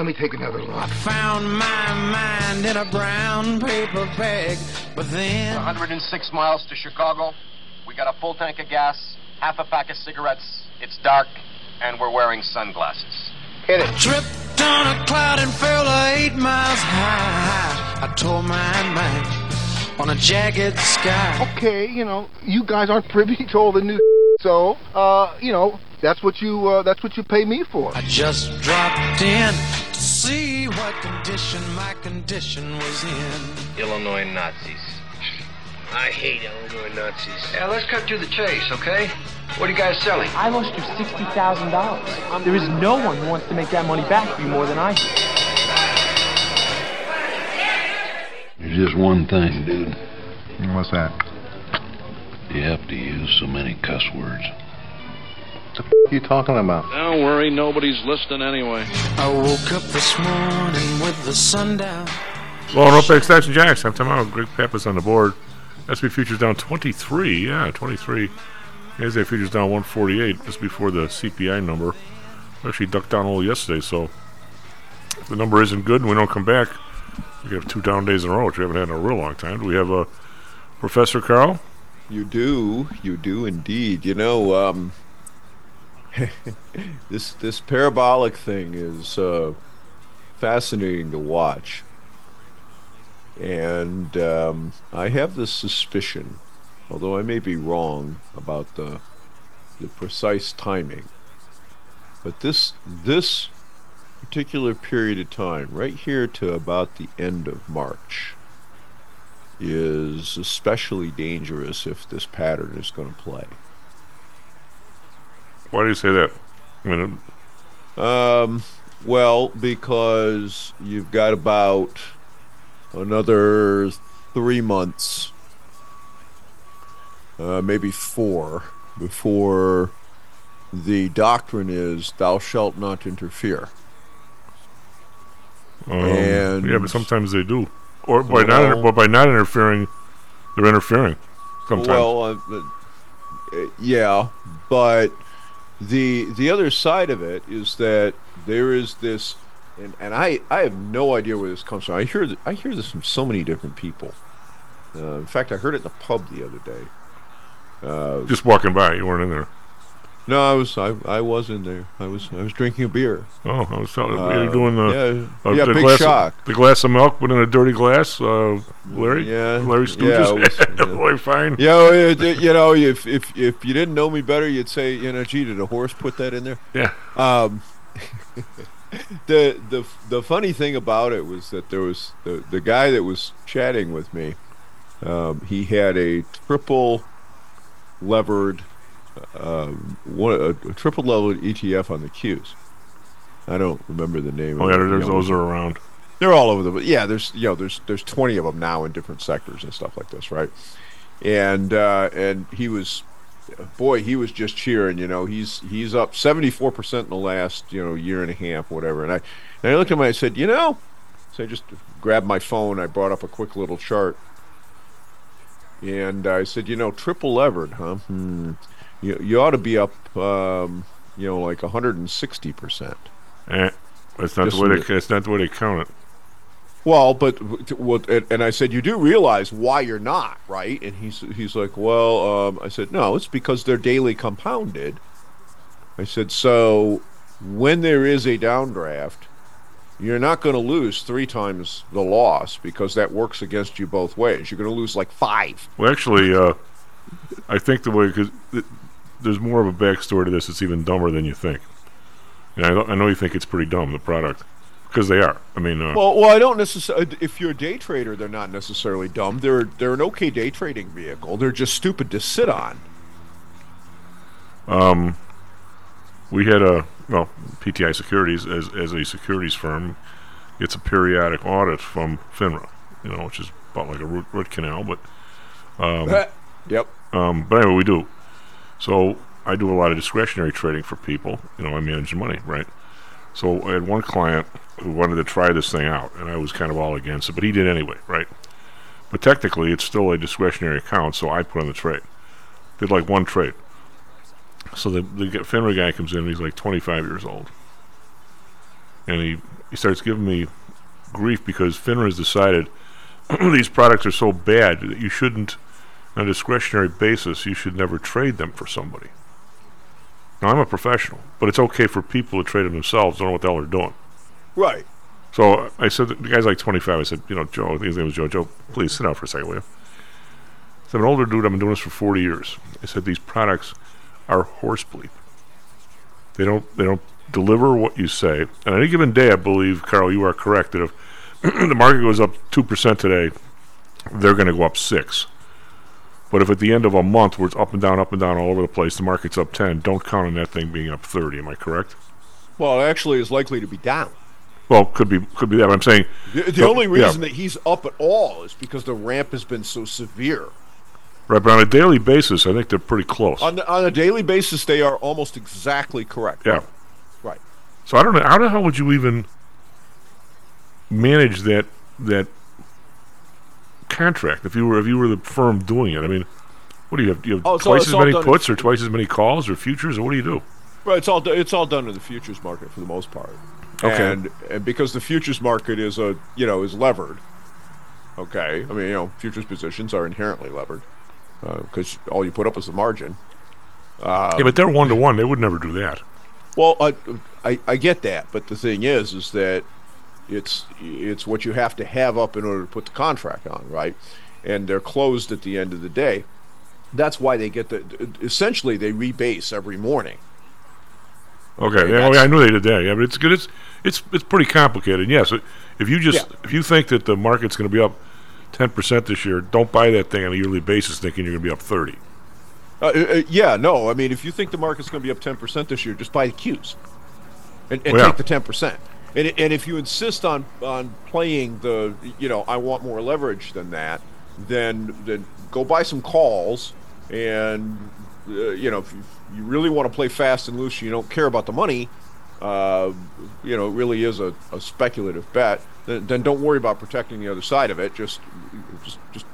Let me take another look. I found my mind in a brown paper bag, but then 106 miles to Chicago. We got a full tank of gas, half a pack of cigarettes. It's dark, and we're wearing sunglasses. Hit it. tripped on a cloud and fell eight miles high. I tore my mind on a jagged sky. Okay, you know, you guys aren't privy to all the new so uh, you know, that's what you uh, that's what you pay me for. I just dropped in to see what condition my condition was in. Illinois Nazis. I hate Illinois Nazis. Yeah, let's cut to the chase, okay? What are you guys selling? I lost you sixty thousand dollars. There is no one who wants to make that money back for you more than I do. There's just one thing, dude. What's that? You have to use so many cuss words. What the f- are you talking about? Don't worry, nobody's listening anyway. I woke up this morning with the sun down. Well, up at Extension Jacks. Halftime out. Greg Pappas on the board. SP Futures down 23. Yeah, 23. ASA Futures down 148 just before the CPI number. Actually ducked down a little yesterday, so if the number isn't good and we don't come back, we have two down days in a row, which we haven't had in a real long time. Do we have a Professor Karl? You do, you do indeed. You know, um, this this parabolic thing is uh, fascinating to watch, and um, I have this suspicion, although I may be wrong about the the precise timing, but this this particular period of time, right here to about the end of March, is especially dangerous if this pattern is going to play. Why do you say that? I mean, Um, well, because you've got about another three months, uh, maybe four, before the doctrine is "Thou shalt not interfere." um, And- yeah, but sometimes they do, or by not, Well- but by not interfering, they're interfering. Sometimes. Well, uh, uh, yeah, but the the other side of it is that there is this, and, and I I have no idea where this comes from. I hear th- I hear this from so many different people. Uh, in fact, I heard it in the pub the other day. Uh, just walking by, you weren't in there. No, I was I, I was in there. I was I was drinking a beer. Oh, I was telling Uh, you doing the yeah, uh, yeah, the big glass shock. Of, the glass of milk, but in a dirty glass. Uh, Larry, Yeah, Larry yeah, Stooges, was- yeah. Larry Fine. You know, it, it- you know, if if if you didn't know me better, you'd say, you know, gee, did a horse put that in there? Yeah. Um, the the the funny thing about it was that there was the the guy that was chatting with me. Um, he had a triple levered, one a, a triple level ETF on the Qs. I don't remember the name. Oh of yeah, there's, those are around. they're all over the yeah there's you know there's there's 20 of them now in different sectors and stuff like this right and uh and he was boy he was just cheering you know he's he's up 74% in the last you know year and a half whatever and i and i looked at him and i said you know so i just grabbed my phone i brought up a quick little chart and i said you know triple levered huh hmm. You, you ought to be up um you know like 160% Eh, that's not Just the way they. That's not the way they count it. Well, but what? And I said, you do realize why you're not, right? And he's he's like, well, um, I said, no, it's because they're daily compounded. I said, so when there is a downdraft, you're not going to lose three times the loss because that works against you both ways. You're going to lose like five. Well, actually, uh, I think the way because there's more of a backstory to this. It's even dumber than you think. And I, I know you think it's pretty dumb the product because they are. I mean, uh, Well, well, I don't necessarily. If you're a day trader, they're not necessarily dumb. They're they're an okay day trading vehicle. They're just stupid to sit on. um, we had a well, PTI Securities as as a securities firm gets a periodic audit from FINRA, you know, which is about like a root, root canal, but um, yep. Um, but anyway, we do. So I do a lot of discretionary trading for people. You know, I manage money, right? So I had one client who wanted to try this thing out, and I was kind of all against it, but he did anyway, right? But technically, it's still a discretionary account, so I put on the trade. Did like one trade. So the the FINRA guy comes in, he's like 25 years old, and he he starts giving me grief because FINRA has decided these products are so bad that you shouldn't, on a discretionary basis, you should never trade them for somebody. Now, I'm a professional, but it's okay for people to trade them themselves. Don't know what the hell they're doing. Right. So I said, the guy's like 25. I said, you know, Joe, I think his name was Joe. Joe, please sit down for a second, will you? I said, I'm an older dude. I've been doing this for 40 years. I said, these products are horse bleep. They don't, they don't deliver what you say. And on any given day, I believe, Karl, you are correct that if the market goes up 2% today, they're going to go up 6 But if at the end of a month where it's up and down, up and down all over the place, the market's up 10, don't count on that thing being up 30. Am I correct? Well, it actually is likely to be down. Well, could be could be that. But I'm saying The, the only reason yeah. that he's up at all is because the ramp has been so severe. Right, but on a daily basis, I think they're pretty close. On, the, on a daily basis, they are almost exactly correct. Yeah. Right. So I don't know how the hell would you even manage that that contract if you were if you were the firm doing it? I mean, what do you have? Do you have Oh, it's all- twice as many puts or twice as many calls or futures or what do you do? Well, it's all it's all done in the futures market for the most part. Okay. And, and because the futures market is a you know is levered. Okay. I mean you know futures positions are inherently levered because all you put up is the margin. Uh, yeah, but they're one to one. They would never do that. Well, I, I I get that, but the thing is, is that it's it's what you have to have up in order to put the contract on, right? And they're closed at the end of the day. That's why they get the essentially they rebase every morning. Okay, yeah, well, I knew they did that. Yeah, but it's good. It's it's it's pretty complicated. Yes, if you just Yeah. if you think that the market's going to be up ten percent this year, don't buy that thing on a yearly basis thinking you're going to be up thirty. Uh, uh, yeah, no, I mean, if you think the market's going to be up ten percent this year, just buy the Qs and, and Well, yeah. take the ten percent. And and if you insist on on playing the, you know, I want more leverage than that, then then go buy some calls, and uh, you know, if you, you really want to play fast and loose, you don't care about the money. Uh, you know, it really is a, a speculative bet. Then, then don't worry about protecting the other side of it. Just just just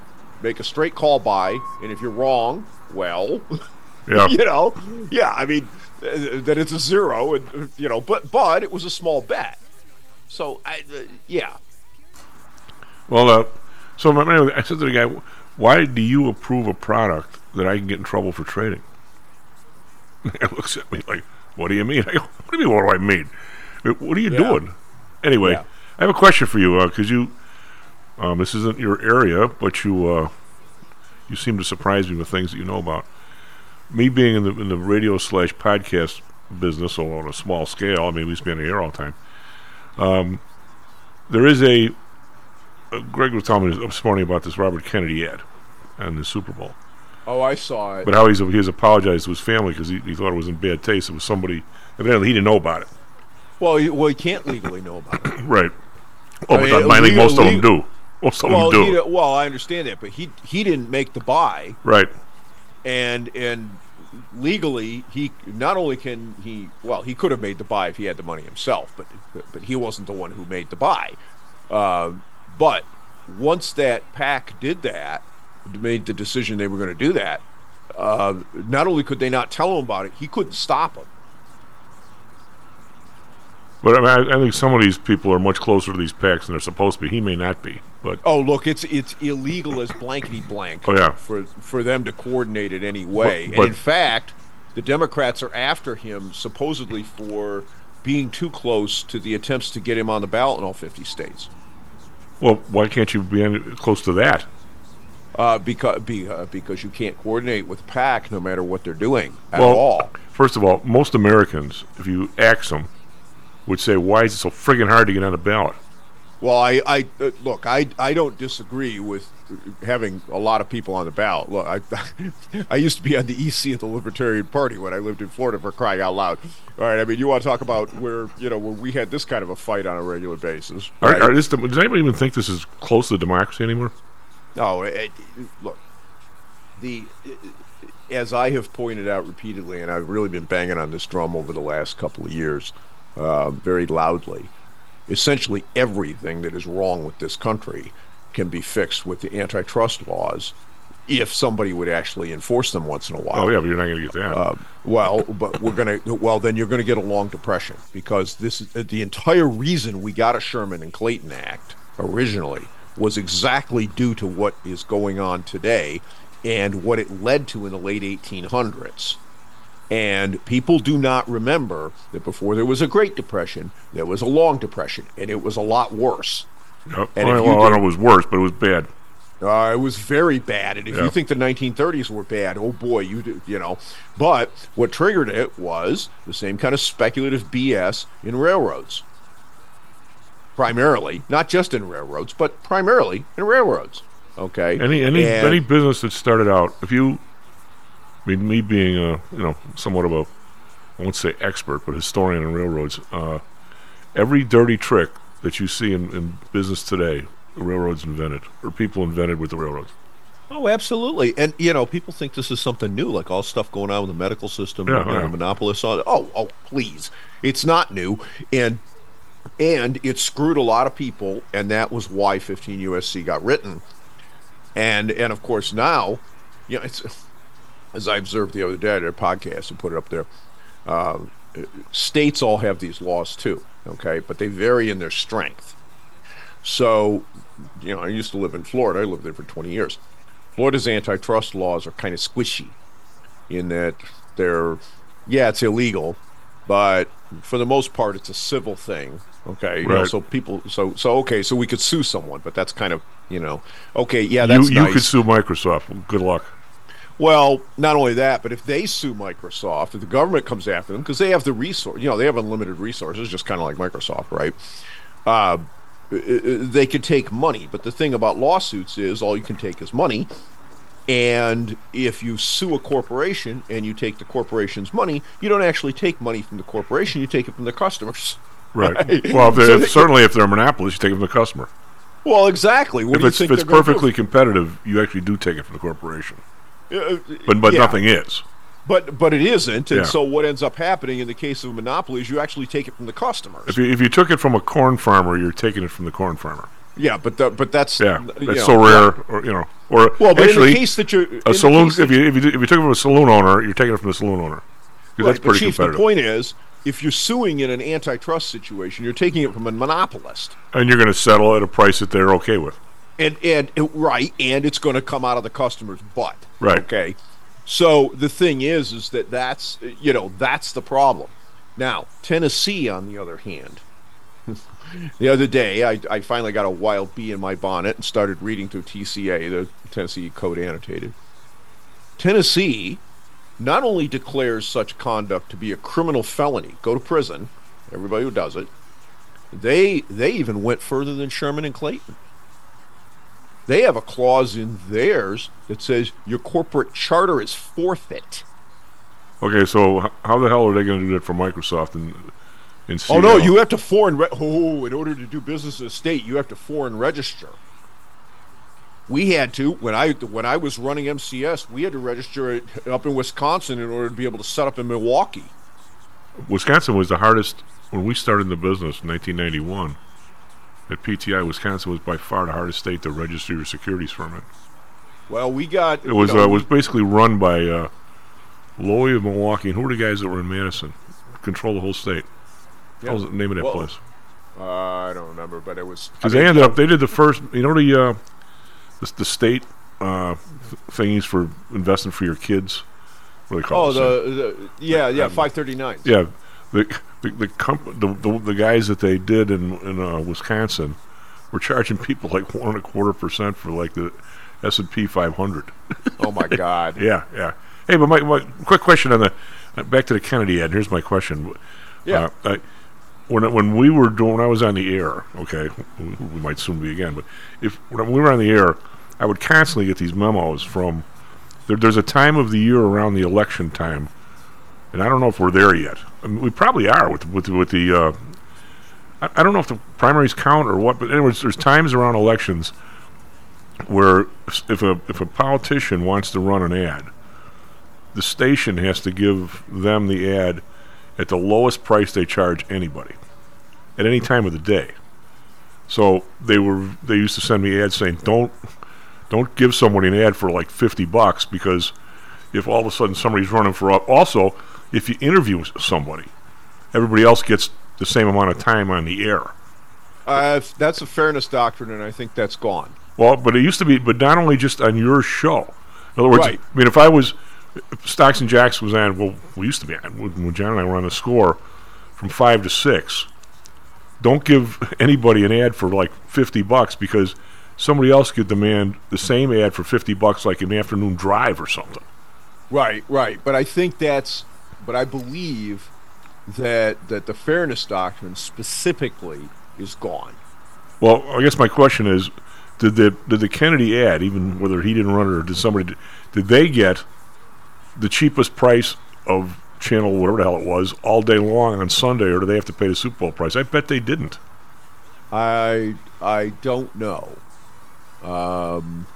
make a straight call buy, and if you're wrong, well, Yeah. you know, yeah, I mean, that it's a zero, and you know, but but it was a small bet, so I, uh, yeah, Well, uh, so my, anyway, I said to the guy, "Why do you approve a product that I can get in trouble for trading?" he looks at me like, "What do you mean?" I go, "What do you mean? What do I mean? Uh, What are you Yeah. doing?" Anyway, Yeah. I have a question for you because you, um, this isn't your area, but you, uh, you seem to surprise me with things that you know about. Me being in the in the radio slash podcast business, although on a small scale, I mean, we spend to be on the air all the time. Um, there is a uh, Greg was telling me this morning about this Robert Kennedy ad and the Super Bowl, oh, I saw it. but how he's he's apologized to his family because he, he thought it was in bad taste. It was somebody evidently he didn't know about it, well, he, well, he can't legally know about it. right? Oh, I but mean, I think legal- most of them do. Most of well, them do, well, I understand that, but he he didn't make the buy, right? and and legally he not only can he well he could have made the buy if he had the money himself, but but he wasn't the one who made the buy. Uh, but once that PAC did that, made the decision they were going to do that. Uh, not only could they not tell him about it, he couldn't stop him. But I, mean, I, I think some of these people are much closer to these PACs than they're supposed to be. He may not be, but Oh, look, it's it's illegal as blankety blank. Oh, yeah. for for them to coordinate it any way. but- and in fact, the Democrats are after him supposedly for being too close to the attempts to get him on the ballot in all 50 states. well, why can't you be close to that? Uh, because be, uh, because you can't coordinate with PAC no matter what they're doing at well, all. first of all, most Americans, if you ask them, would say, "Why is it so friggin' hard to get on the ballot?" Well, I, I uh, look, I, I don't disagree with having a lot of people on the ballot. Look, I, I used to be on the EC of the Libertarian Party when I lived in Florida. For crying out loud! All right, I mean, you want to talk about where you know where we had this kind of a fight on a regular basis? Are, right? this, does anybody even think this is close to democracy anymore? No, it, it- look, the as I have pointed out repeatedly, and I've really been banging on this drum over the last couple of years, uh, very loudly. Essentially, everything that is wrong with this country can be fixed with the antitrust laws if somebody would actually enforce them once in a while. Oh yeah, but you're not going to get that. Uh, well, but we're gonna. Well, then you're going to get a long depression because this is the entire reason we got a Sherman and Clayton Act originally was exactly due to what is going on today and what it led to in the late 1800s. And people do not remember that before there was a Great Depression, there was a Long Depression, and it was a lot worse. Yep. and well, well, I did- know it was worse, but it was bad. Uh, it was very bad, and if Yeah. you think the 1930s were bad, oh boy, you do, you know. But what triggered it was the same kind of speculative BS in railroads. Primarily, not just in railroads, but primarily in railroads. Okay. Any any And- any business that started out, if you, I mean, me being a you know somewhat of a, I won't say expert, but historian in railroads, uh, every dirty trick that you see in, in business today, railroads invented or people invented with the railroads. Oh, absolutely. And you know, people think this is something new, like all stuff going on with the medical system, Yeah, you know, yeah. monopolists. On oh, oh, please, it's not new, and and it screwed a lot of people, and that was why 15 USC got written. And and of course now, you know, it's as I observed the other day at a podcast and put it up there. Uh, states all have these laws too, okay, but they vary in their strength. So, you know, I used to live in Florida. I lived there for 20 years. Florida's antitrust laws are kind of squishy in that they're, yeah, it's illegal, but for the most part, it's a civil thing. Okay, you know, so people, so so okay, so we could sue someone, but that's kind of, you know, okay, yeah, that's you you nice. could sue Microsoft. Good luck. Well, not only that, but if they sue Microsoft, if the government comes after them, because they have the resource, you know, they have unlimited resources, just kind of like Microsoft, right? Uh, they could take money, but the thing about lawsuits is all you can take is money. And if you sue a corporation and you take the corporation's money, you don't actually take money from the corporation; you take it from the customers. Right. Right. Well, if So they- certainly if they're a monopolist, you take it from the customer. Well, exactly. What if it's if it's perfectly competitive, you actually do take it from the corporation. Uh, But but yeah. nothing is. But but it isn't, and Yeah. so what ends up happening in the case of a monopoly is you actually take it from the customers. If you if you took it from a corn farmer, you're taking it from the corn farmer. Yeah, but the, but that's Yeah, you that's know, so rare, or you know, or Well, but in the case that you're- a saloon. If you if you, if you took it from a saloon owner, you're taking it from the saloon owner Right, that's but pretty Chief, competitive. the point is, if you're suing in an antitrust situation, you're taking it from a monopolist, and you're going to settle at a price that they're okay with. And and it- right, and it's going to come out of the customer's butt. Right. Okay. So the thing is, is that that's you know that's the problem. Now Tennessee, on the other hand, the other day I, I finally got a wild bee in my bonnet and started reading through TCA, the Tennessee Code Annotated. Tennessee not only declares such conduct to be a criminal felony, go to prison, everybody who does it, they they even went further than Sherman and Clayton. They have a clause in theirs that says your corporate charter is forfeit. Okay, so how the hell are they going to do that for Microsoft and in Oh no, you have to foreign. Re- oh, in order to do business in the state, you have to foreign register. We had to when I when I was running MCS, we had to register it up in Wisconsin in order to be able to set up in Milwaukee. Wisconsin was the hardest when we started the business in 1991. At PTI, Wisconsin was by far the hardest state to register your securities firm in. Well, we got It was know, uh, was basically run by uh, Lowy of Milwaukee, and who were the guys that were in Madison? Control the whole state. Yeah. What was the name of that Well, place? Uh, I don't remember, but it was Because I mean, they ended up, they did the first, you know, the uh, the, the state uh, thingies for investing for your kids. What do they call Oh, it? the, the yeah, yeah, five thirty nine. Yeah, the the the, comp- the, the the guys that they did in in uh, Wisconsin were charging people like one and a quarter percent for like the S and P 500. Oh my God. yeah, yeah. Hey, but my, my quick question on the uh, back to the Kennedy ad. Here's my question. Yeah. Uh, I, when when we were doing when I was on the air, okay, we, we might soon be again, but if when we were on the air, I would constantly get these memos from. There, there's a time of the year around the election time, and I don't know if we're there yet. I mean, we probably are with with with the. Uh, I, I don't know if the primaries count or what, but anyways, there's times around elections where if a if a politician wants to run an ad, the station has to give them the ad at the lowest price they charge anybody at any time of the day. So they were they used to send me ads saying don't Don't give somebody an ad for like 50 bucks because if all of a sudden somebody's running for up. Also, if you interview somebody, everybody else gets the same amount of time on the air. Uh, that's a fairness doctrine, and I think that's gone. Well, but it used to be, but not only just on your show. In other words, Right. I mean, if I was, if Stocks and Jocks was on, well, we used to be on, when John and I were on the score from 5 to 6, don't give anybody an ad for like 50 bucks because somebody else could demand the same ad for 50 bucks like an afternoon drive or something. Right, right. But I think that's, but I believe that that the fairness doctrine specifically is gone. Well, I guess my question is, did the did the Kennedy ad, even whether he didn't run it or did somebody, did they get the cheapest price of channel whatever the hell it was all day long on Sunday, or do they have to pay the Super Bowl price? I bet they didn't. I I don't know. Um,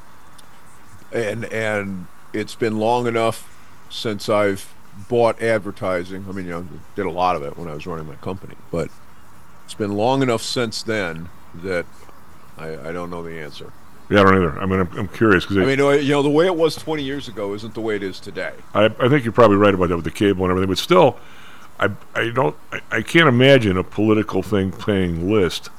and and it's been long enough since I've bought advertising. I mean, you know, did a lot of it when I was running my company, but it's been long enough since then that I, I don't know the answer. Yeah, I don't either. I mean, I'm, I'm curious because I mean, uh, you know, the way it was 20 years ago isn't the way it is today. I, I think you're probably right about that with the cable and everything, but still, I I don't I, I can't imagine a political thing paying list.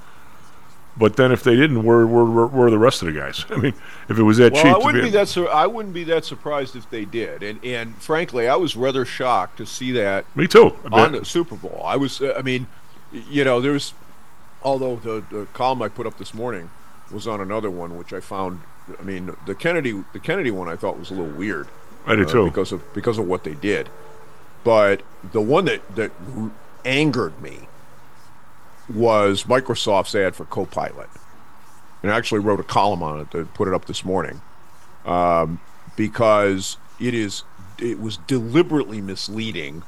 But then, if they didn't, where where where, where are the rest of the guys? I mean, if it was that Well, cheap, I wouldn't be that sur- I wouldn't be that surprised if they did, and and frankly, I was rather shocked to see that. Me too. On the Super Bowl, I was. uh, I mean, you know, there's. Although the, the column I put up this morning was on another one, which I found. I mean, the Kennedy the Kennedy one I thought was a little weird. I did uh, too. because of because of what they did. But the one that that angered me was Microsoft's ad for Copilot, and I actually wrote a column on it to put it up this morning, um, because it is it was deliberately misleading.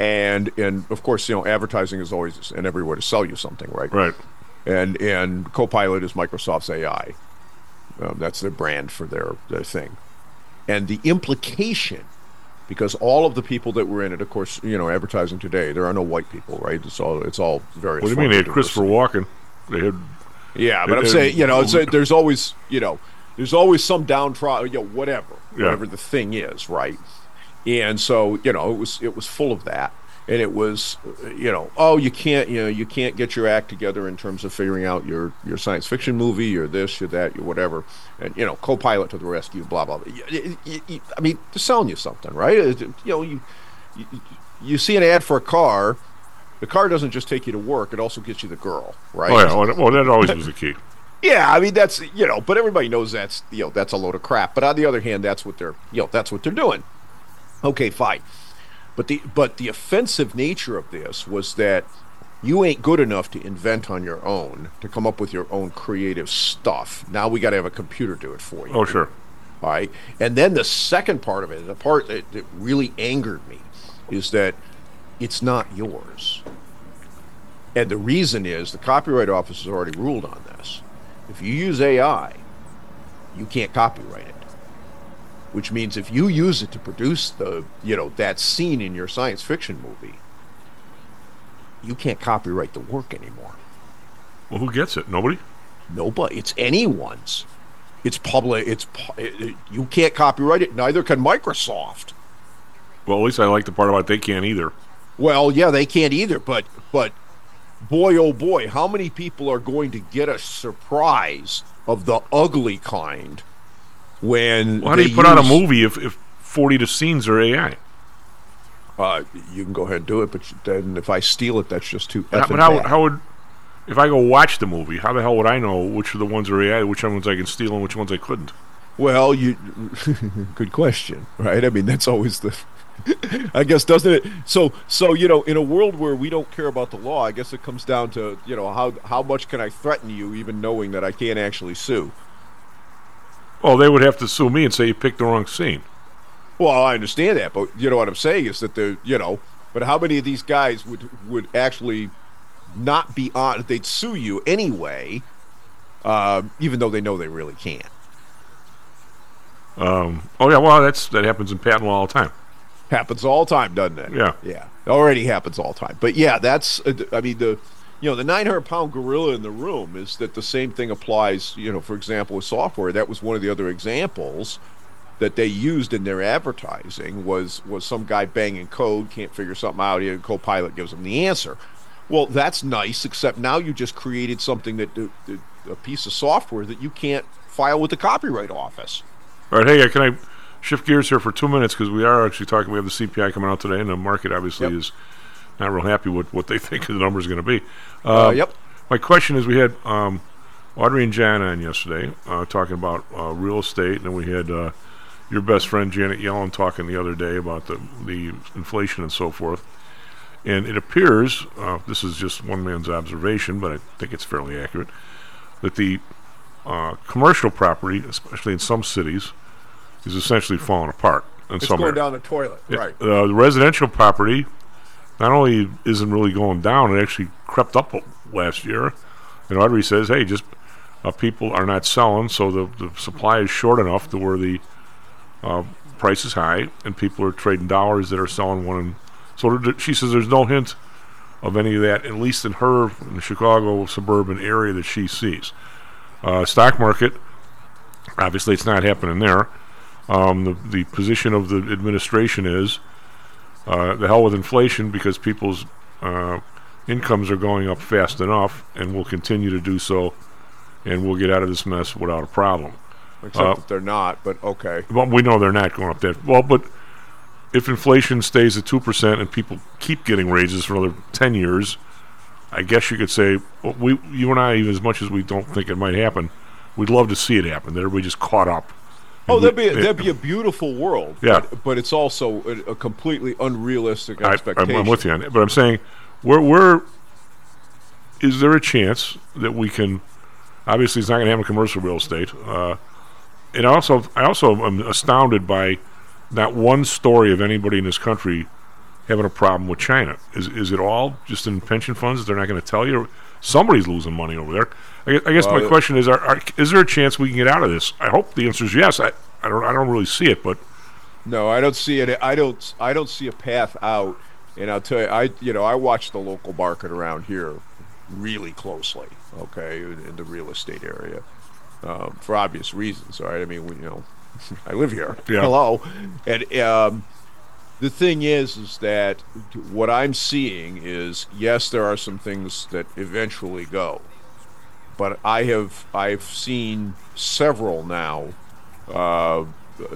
And and of course, you know, advertising is always and everywhere to sell you something, right? Right. And and Copilot is Microsoft's AI. Um, that's their brand for their their thing and the implication because all of the people that were in it of course you know advertising today there are no white people right it's all it's all very What do you mean? They had Christopher Walken. They had. yeah but i'm saying you know it's a, there's always you know there's always some downtrodden you know whatever Yeah. whatever the thing is right and so you know it was it was full of that and it was you know oh you can't you know you can't get your act together in terms of figuring out your your science fiction movie your this your that your whatever and you know co-pilot to the rescue blah blah blah Y- y- y- i mean they're selling you something right you know you, you you see an ad for a car the car doesn't just take you to work it also gets you the girl right Oh yeah. Well, well, that always was the key. yeah, I mean that's you know, but everybody knows that's you know that's a load of crap. But on the other hand, that's what they're you know that's what they're doing. Okay, fine. But the but the offensive nature of this was that you ain't good enough to invent on your own to come up with your own creative stuff. Now we got to have a computer do it for you. Oh sure. All right. And then the second part of it, the part that, that really angered me, is that it's not yours. And the reason is the Copyright Office has already ruled on this. If you use AI, you can't copyright it. Which means if you use it to produce the, you know, that scene in your science fiction movie, you can't copyright the work anymore. Well, who gets it? Nobody. Nobody. It's anyone's. It's public. It's pu- it, it- you can't copyright it. Neither can Microsoft. Well, at least I like the part about they can't either. Well, yeah, they can't either. But but boy, oh boy, how many people are going to get a surprise of the ugly kind when? Well, how do you put out a movie if, if 40 of the scenes are AI? Uh, you can go ahead and do it, but then if I steal it, that's just too. But, but how, bad. how would if I go watch the movie? How the hell would I know which of the ones are AI, which ones I can steal, and which ones I couldn't? Well, you good question, right? I mean, that's always the I guess doesn't it? So so you know, in a world where we don't care about the law, I guess it comes down to, you know, how how much can I threaten you even knowing that I can't actually sue? Well, they would have to sue me and say you picked the wrong scene. Well, I understand that, but you know what I'm saying is that the, you know, but how many of these guys would would actually not be on they'd sue you anyway, uh, even though they know they really can't. Um, oh yeah, well that's that happens in patent law all the time. Happens all the time, doesn't it? Yeah. Yeah. Already happens all the time. But yeah, that's uh, I mean the you know, the 900 pound gorilla in the room is that the same thing applies, you know, for example, with software. That was one of the other examples that they used in their advertising was was some guy banging code, can't figure something out, and Copilot gives him the answer. Well, that's nice, except now you just created something that, that a piece of software that you can't file with the Copyright Office. All right, hey, uh, can I shift gears here for two minutes because we are actually talking. We have the CPI coming out today, and the market obviously Yep. is not real happy with what they think the number is going to be. Uh, Um, yep. My question is, we had um, Audrey and Jan on yesterday uh, talking about uh, real estate, and then we had uh, your best friend Janet Yellen talking the other day about the the inflation and so forth. And it appears, uh, this is just one man's observation, but I think it's fairly accurate, that the uh, commercial property, especially in some cities, is essentially falling apart. In It's some going down the toilet, Yeah, right? Uh, the residential property not only isn't really going down, it actually crept up last year. And Audrey says, hey, just uh, people are not selling, so the, the supply is short enough to where the uh, price is high, and people are trading dollars that are selling one. And so she says there's no hint of any of that, at least in her in Chicago suburban area that she sees. Uh, stock market, obviously, it's not happening there. Um, the the position of the administration is uh, the hell with inflation because people's uh, incomes are going up fast enough and will continue to do so, and we'll get out of this mess without a problem. Except Uh, that they're not, but okay. well, we know they're not going up that well, but if inflation stays at two percent and people keep getting raises for another ten years, I guess you could say well, we, you and I, even as much as we don't think it might happen, we'd love to see it happen. That everybody just caught up. Oh, that'd be that'd be a beautiful world. Yeah. but, but it's also a, a completely unrealistic I, expectation. I'm, I'm with you on it, but I'm saying, where, where is there a chance that we can? Obviously, it's not going to happen commercial real estate. Uh, and also, I also am astounded by not one story of anybody in this country having a problem with China. Is is it all just in pension funds that they're not going to tell you? Somebody's losing money over there. I guess, I guess Well, my question is: are, are, Is there a chance we can get out of this? I hope the answer is yes. I, I don't I don't really see it, but No, I don't see it. I don't. I don't see a path out. And I'll tell you, I you know I watch the local market around here really closely. Okay, in, in the real estate area, um, for obvious reasons. All right. I mean, we, you know, I live here. Yeah. Hello, and um, the thing is, is that what I'm seeing is yes, there are some things that eventually go, but I have I've seen several now. Uh,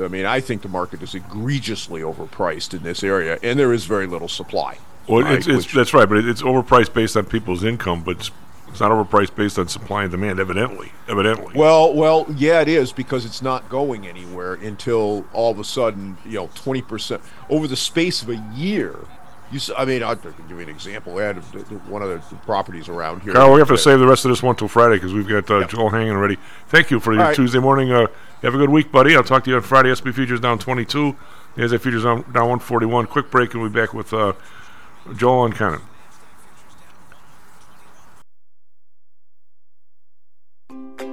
I mean, I think the market is egregiously overpriced in this area, and there is very little supply. Well, right, it's, it's which- that's right, but it's overpriced based on people's income, but it's, not overpriced based on supply and demand. Evidently, evidently. Well, well, yeah, it is because it's not going anywhere until all of a sudden, you know, twenty percent over the space of a year. You, I mean, I'll give you an example. I had one of the properties around here. Karl, we have to save the rest of this one till Friday because we've got uh, Joel hanging ready. Thank you for your right. Tuesday morning. Uh, have a good week, buddy. I'll talk to you on Friday. SP Futures down 22. The NZ Futures down, down 141. Quick break, and we'll be back with uh, Joel and Cannon.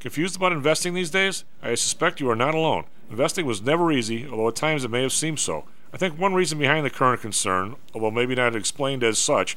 Confused about investing these days? I suspect you are not alone. Investing was never easy, although at times it may have seemed so. I think one reason behind the current concern, although maybe not explained as such,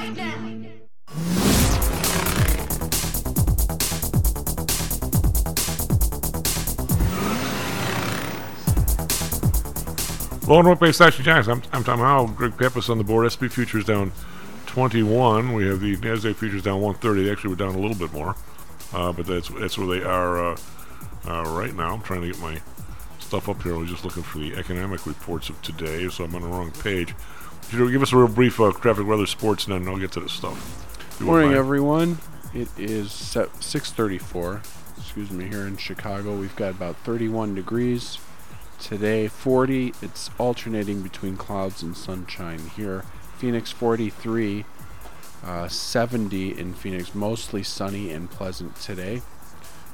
Low and North Bay Station Giants. I'm, I'm Tom Hoel. Greg Pappas on the board. SP futures down 21. We have the Nasdaq futures down 130. They actually were down a little bit more, uh, but that's that's where they are uh, uh, right now. I'm trying to get my stuff up here. I was just looking for the economic reports of today, so I'm on the wrong page. You give us a real brief uh, traffic, weather, sports, and then I'll get to the stuff. You Morning, everyone. It is 6:34. Excuse me. Here in Chicago, we've got about 31 degrees today. 40. It's alternating between clouds and sunshine here. Phoenix 43. Uh, 70 in Phoenix, mostly sunny and pleasant today.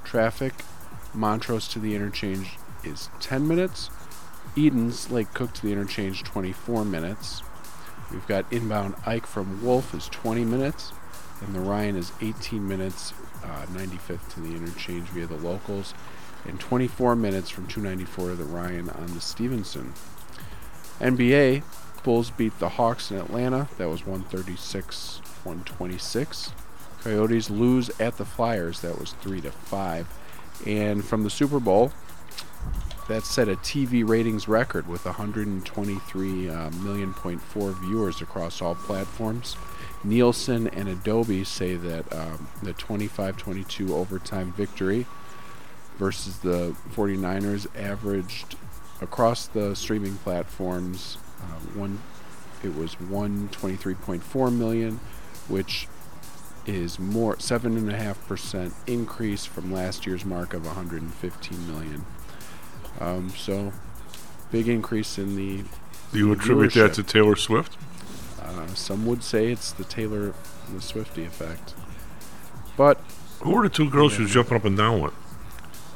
Traffic, Montrose to the interchange is 10 minutes. Edens Lake Cook to the interchange 24 minutes. We've got inbound Ike from Wolf is 20 minutes, and the Ryan is 18 minutes, uh, 95th to the interchange via the locals, and 24 minutes from 294 to the Ryan on the Stevenson. NBA, Bulls beat the Hawks in Atlanta. That was 136 126. Coyotes lose at the Flyers. That was 3 to 5. And from the Super Bowl, that set a TV ratings record with 123 uh, million point four viewers across all platforms. Nielsen and Adobe say that um, the 25-22 overtime victory versus the 49ers averaged across the streaming platforms uh, one it was 123.4 million which is more seven and a half percent increase from last year's mark of 115 million um, so big increase in the Do you attribute that to Taylor Swift? uh, some would say it's the Taylor the Swifty effect but Who were the two girls Yeah. was jumping up and down with?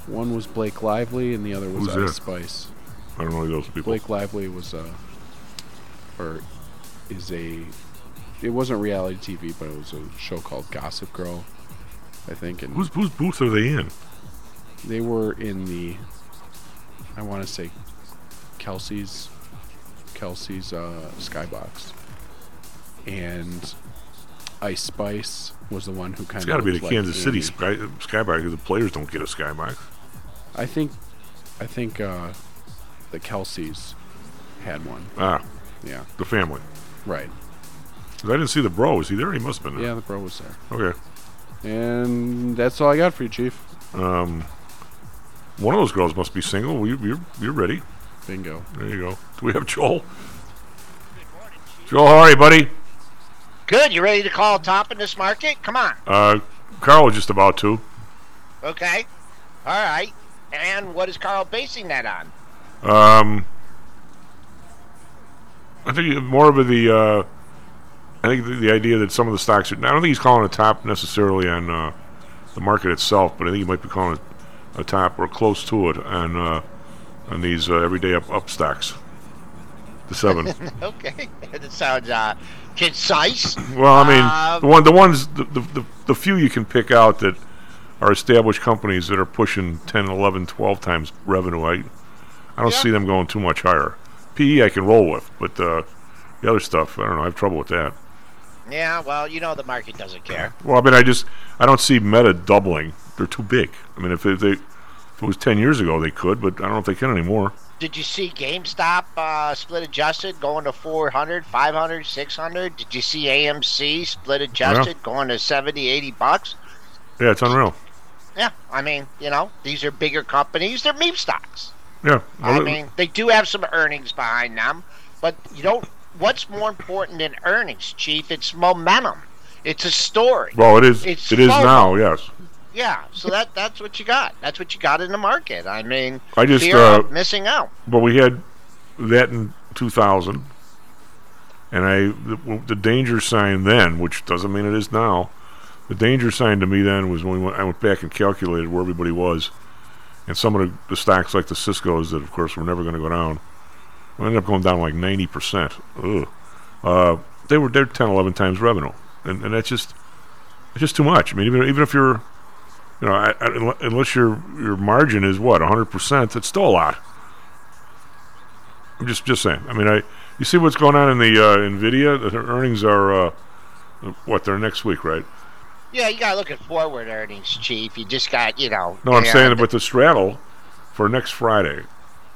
One was Blake Lively and the other was Who's Ice that? Spice I don't know those people. Blake Lively was a, or is a, it wasn't reality TV, but it was a show called Gossip Girl, I think. And Whose, whose booth are they in? they were in the, I want to say, Kelce's, Kelce's uh, Skybox, and Ice Spice was the one who kind It's of. got to be the like Kansas City Andy. sky, skybox because the players don't get a skybox. I think, I think uh, the Kelces had one. Ah, Yeah. the family. Right. I didn't see the bro. Was he there? He must have been there. Yeah, the bro was there. Okay. And that's all I got for you, Chief. Um, one of those girls must be single. Well, you, you're you're ready. Bingo. There you go. Do we have Joel? Joel, how are you, buddy? Good. You ready to call top in this market? Come on. Uh, Karl was just about to. Okay. All right. And what is Karl basing that on? Um, I think more of the. Uh, I think the, the idea that some of the stocks. Are, I don't think he's calling a top necessarily on uh, the market itself, but I think he might be calling it a top or close to it on uh, on these uh, everyday up up stocks. The seven. okay. That sounds uh, concise. Well, I mean, Uh, the one, the ones, the, the, the, few you can pick out that are established companies that are pushing 10, 11, 12 times revenue. I, I don't Yeah. see them going too much higher. PE I can roll with, but uh, the other stuff, I don't know. I have trouble with that. yeah. Well, you know the market doesn't care. Well, I mean, I just, I don't see Meta doubling. They're too big. I mean, if, it- they, if it was 10 years ago, they could, but I don't know if they can anymore. Did you see GameStop uh, split adjusted going to 400, 500, 600? Did you see AMC split adjusted going to 70, 80 bucks? Yeah, it's unreal. Yeah, I mean, you know, these are bigger companies. They're meme stocks. Yeah. I mean, they do have some earnings behind them, but you don't. What's more important than earnings, Chief? It's momentum. It's a story. well, it is. It's It is now. Yes. Yeah, so that that's what you got. That's what you got in the market. I mean, I just, uh, missing out. But we had that in 2000, and I the, the danger sign then, which doesn't mean it is now. The danger sign to me then was when we went, I went back and calculated where everybody was, and some of the, the stocks like the Cisco's that of course were never going to go down, we ended up going down like 90 percent. Ugh. Uh, they were they're 10, 11 times revenue, and and that's just it's just too much. I mean, even even if you're you know, I, I, unless your your margin is what 100 percent, it's still a lot. I'm just just saying. I mean, I you see what's going on in the uh, Nvidia. The earnings are uh, what they're next week, right? Yeah, you got to look at forward earnings, Chief. You just got, you know. No, I'm saying with the straddle for next Friday,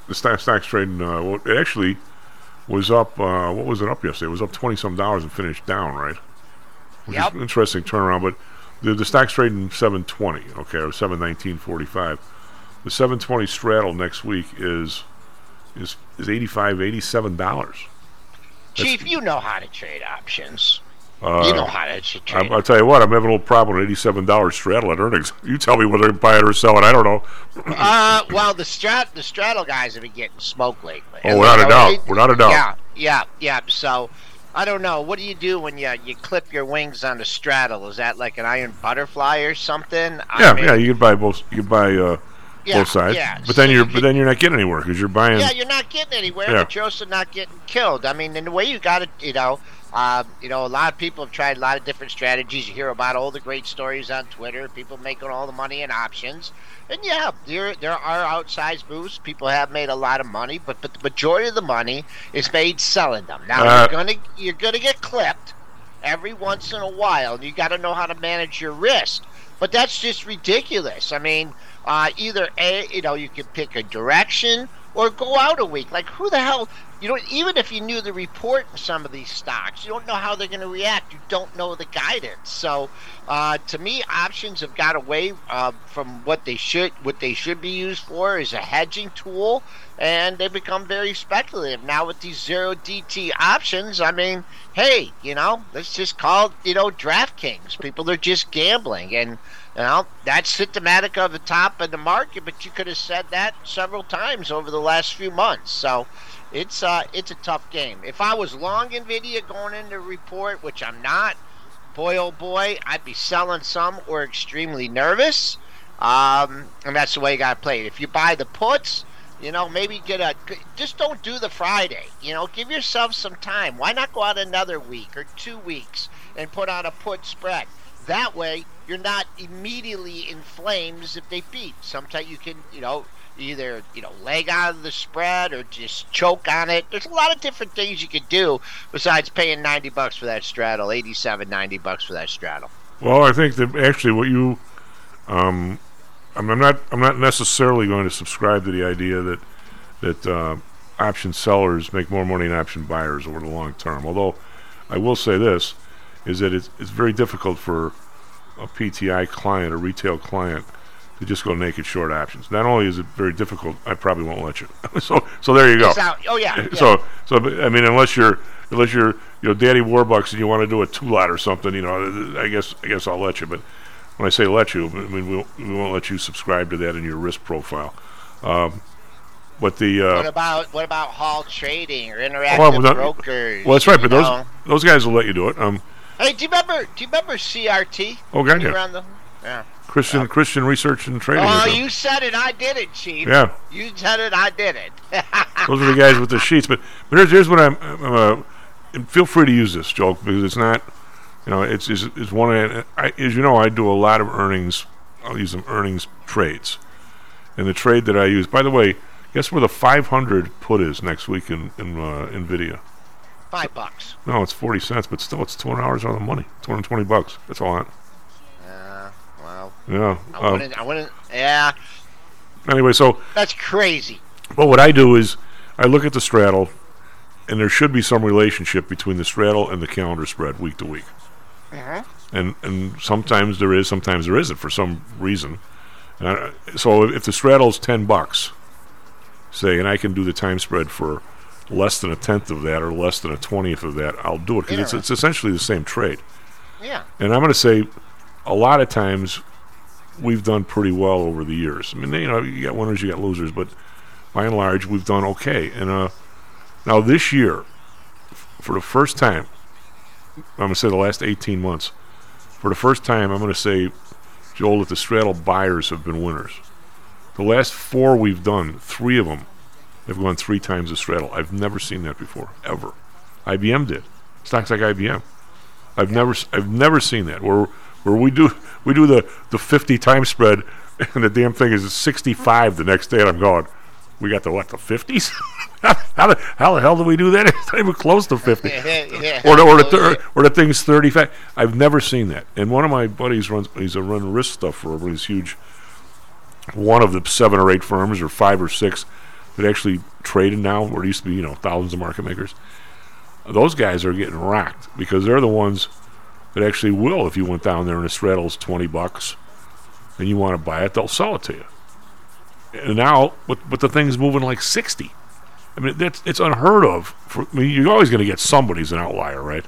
the stock stock's trading. Uh, well, it actually was up. Uh, what was it up yesterday? It was up twenty some dollars and finished down, right? Which Yep. interesting turnaround, but the the stock's trading seven twenty, okay, or seven nineteen forty five. The seven twenty straddle next week is is is 85 87 dollars. Chief, you know how to trade options. Uh, you know how to I, trade. I'll tell you what, I'm having a little problem with eighty-seven dollars straddle at earnings. You tell me whether to buy it or sell it. I don't know. uh, well, the strat the straddle guys have been getting smoked lately. Oh, without a doubt. Without a doubt. Yeah, yeah, yeah. So, I don't know. What do you do when you you clip your wings on the straddle? Is that like an iron butterfly or something? I yeah, mean, yeah. You can buy both. You can buy uh, Yeah, both sides. yeah. But then So you're you but then you're not getting anywhere because you're buying. Yeah, you're not getting anywhere, Yeah. but you're also not getting killed. I mean, in the way you got it, you know, uh, you know, a lot of people have tried a lot of different strategies. You hear about all the great stories on Twitter, people making all the money in options, and yeah, there there are outsized moves. People have made a lot of money, but but the majority of the money is made selling them. Now Uh, you're gonna you're gonna get clipped every once in a while. You got to know how to manage your risk. But that's just ridiculous. I mean, uh, either a you know you can pick a direction or go out a week. Like who the hell? You know, even if you knew the report in some of these stocks, you don't know how they're going to react. You don't know the guidance. So, uh, to me, options have got away uh, from what they should what they should be used for is a hedging tool, and they become very speculative now with these zero DT options. I mean, hey, you know, let's just call you know DraftKings. People are just gambling, and know that's symptomatic of the top of the market. But you could have said that several times over the last few months. So it's uh it's a tough game. If I was long Nvidia going into report, which I'm not, boy oh boy, I'd be selling some or extremely nervous. Um, and that's the way you got to play it. If you buy the puts, you know, maybe get a. Just don't do the Friday. You know, give yourself some time. Why not go out another week or two weeks and put on a put spread? That way, you're not immediately in flames if they beat. Sometimes you can, you know, either you know leg out of the spread or just choke on it. There's a lot of different things you could do besides paying 90 bucks for that straddle, 87, 90 bucks for that straddle. Well, I think that actually what you, um, I'm not I'm not necessarily going to subscribe to the idea that that uh, option sellers make more money than option buyers over the long term. Although I will say this is that it's it's very difficult for a PTI client, a retail client, to just go naked short options. Not only is it very difficult, I probably won't let you. so so there you go. Oh, yeah, yeah. So so I mean unless you're unless you're you know Daddy Warbucks and you want to do a two lot or something, you know, I guess I guess I'll let you. But when I say let you, I mean we won't, we won't let you subscribe to that in your risk profile. Um, but the uh, what about what about Hall Trading or Interactive well, that- Brokers? well, that's right. But those those guys will let you do it. Um, Hey, do you remember? Do you remember CRT? Oh, God, When you yeah. the- yeah. Christian Christian Research and Trading. Oh, you said it. I did it, Chief. Yeah. You said it. I did it. those are the guys with the sheets. But but here's here's what I'm. Uh, and feel free to use this joke because it's not. You know, it's it's, it's one. Of, I, as you know, I do a lot of earnings. I'll use them earnings trades, and the trade that I use. By the way, guess where the 500 put is next week in in uh, Nvidia? Five bucks. No, it's 40 cents, but still, it's 200 hours on the money. 220 bucks. That's all. I, Uh, well, yeah. I um, wouldn't. I wouldn't. Yeah, anyway, so that's crazy. Well, what I do is I look at the straddle, and there should be some relationship between the straddle and the calendar spread week to week. Uh-huh. And and sometimes there is, sometimes there isn't for some reason. I, so if the straddle's ten bucks, say, and I can do the time spread for less than a tenth of that or less than a twentieth of that, I'll do it because it's, it's essentially the same trade. Yeah. And I'm going to say, a lot of times, we've done pretty well over the years. I mean, you know, you got winners, you got losers, but by and large, we've done okay. And uh, now this year, f- for the first time, I'm going to say the last 18 months, for the first time, I'm going to say, Joel, that the straddle buyers have been winners. The last four we've done, three of them have gone three times the straddle. I've never seen that before, ever. IBM did. Stocks like IBM. I've never I've never seen that. Where where we do we do the the 50 time spread and the damn thing is 65 the next day and I'm going we got the what the 50s how, the, how the hell do we do that? It's not even close to 50 Yeah, or the, or the thir- or the thing's 35 I've never seen that. And one of my buddies runs he's a run risk stuff for these huge one of the seven or eight firms or five or six that actually traded now where it used to be you know thousands of market makers. Those guys are getting rocked because they're the ones that actually will if you went down there and the straddle's 20 bucks and you want to buy it they'll sell it to you. And now but, but the thing's moving like 60 i mean that's it's unheard of for, I mean, you're always going to get somebody's an outlier right?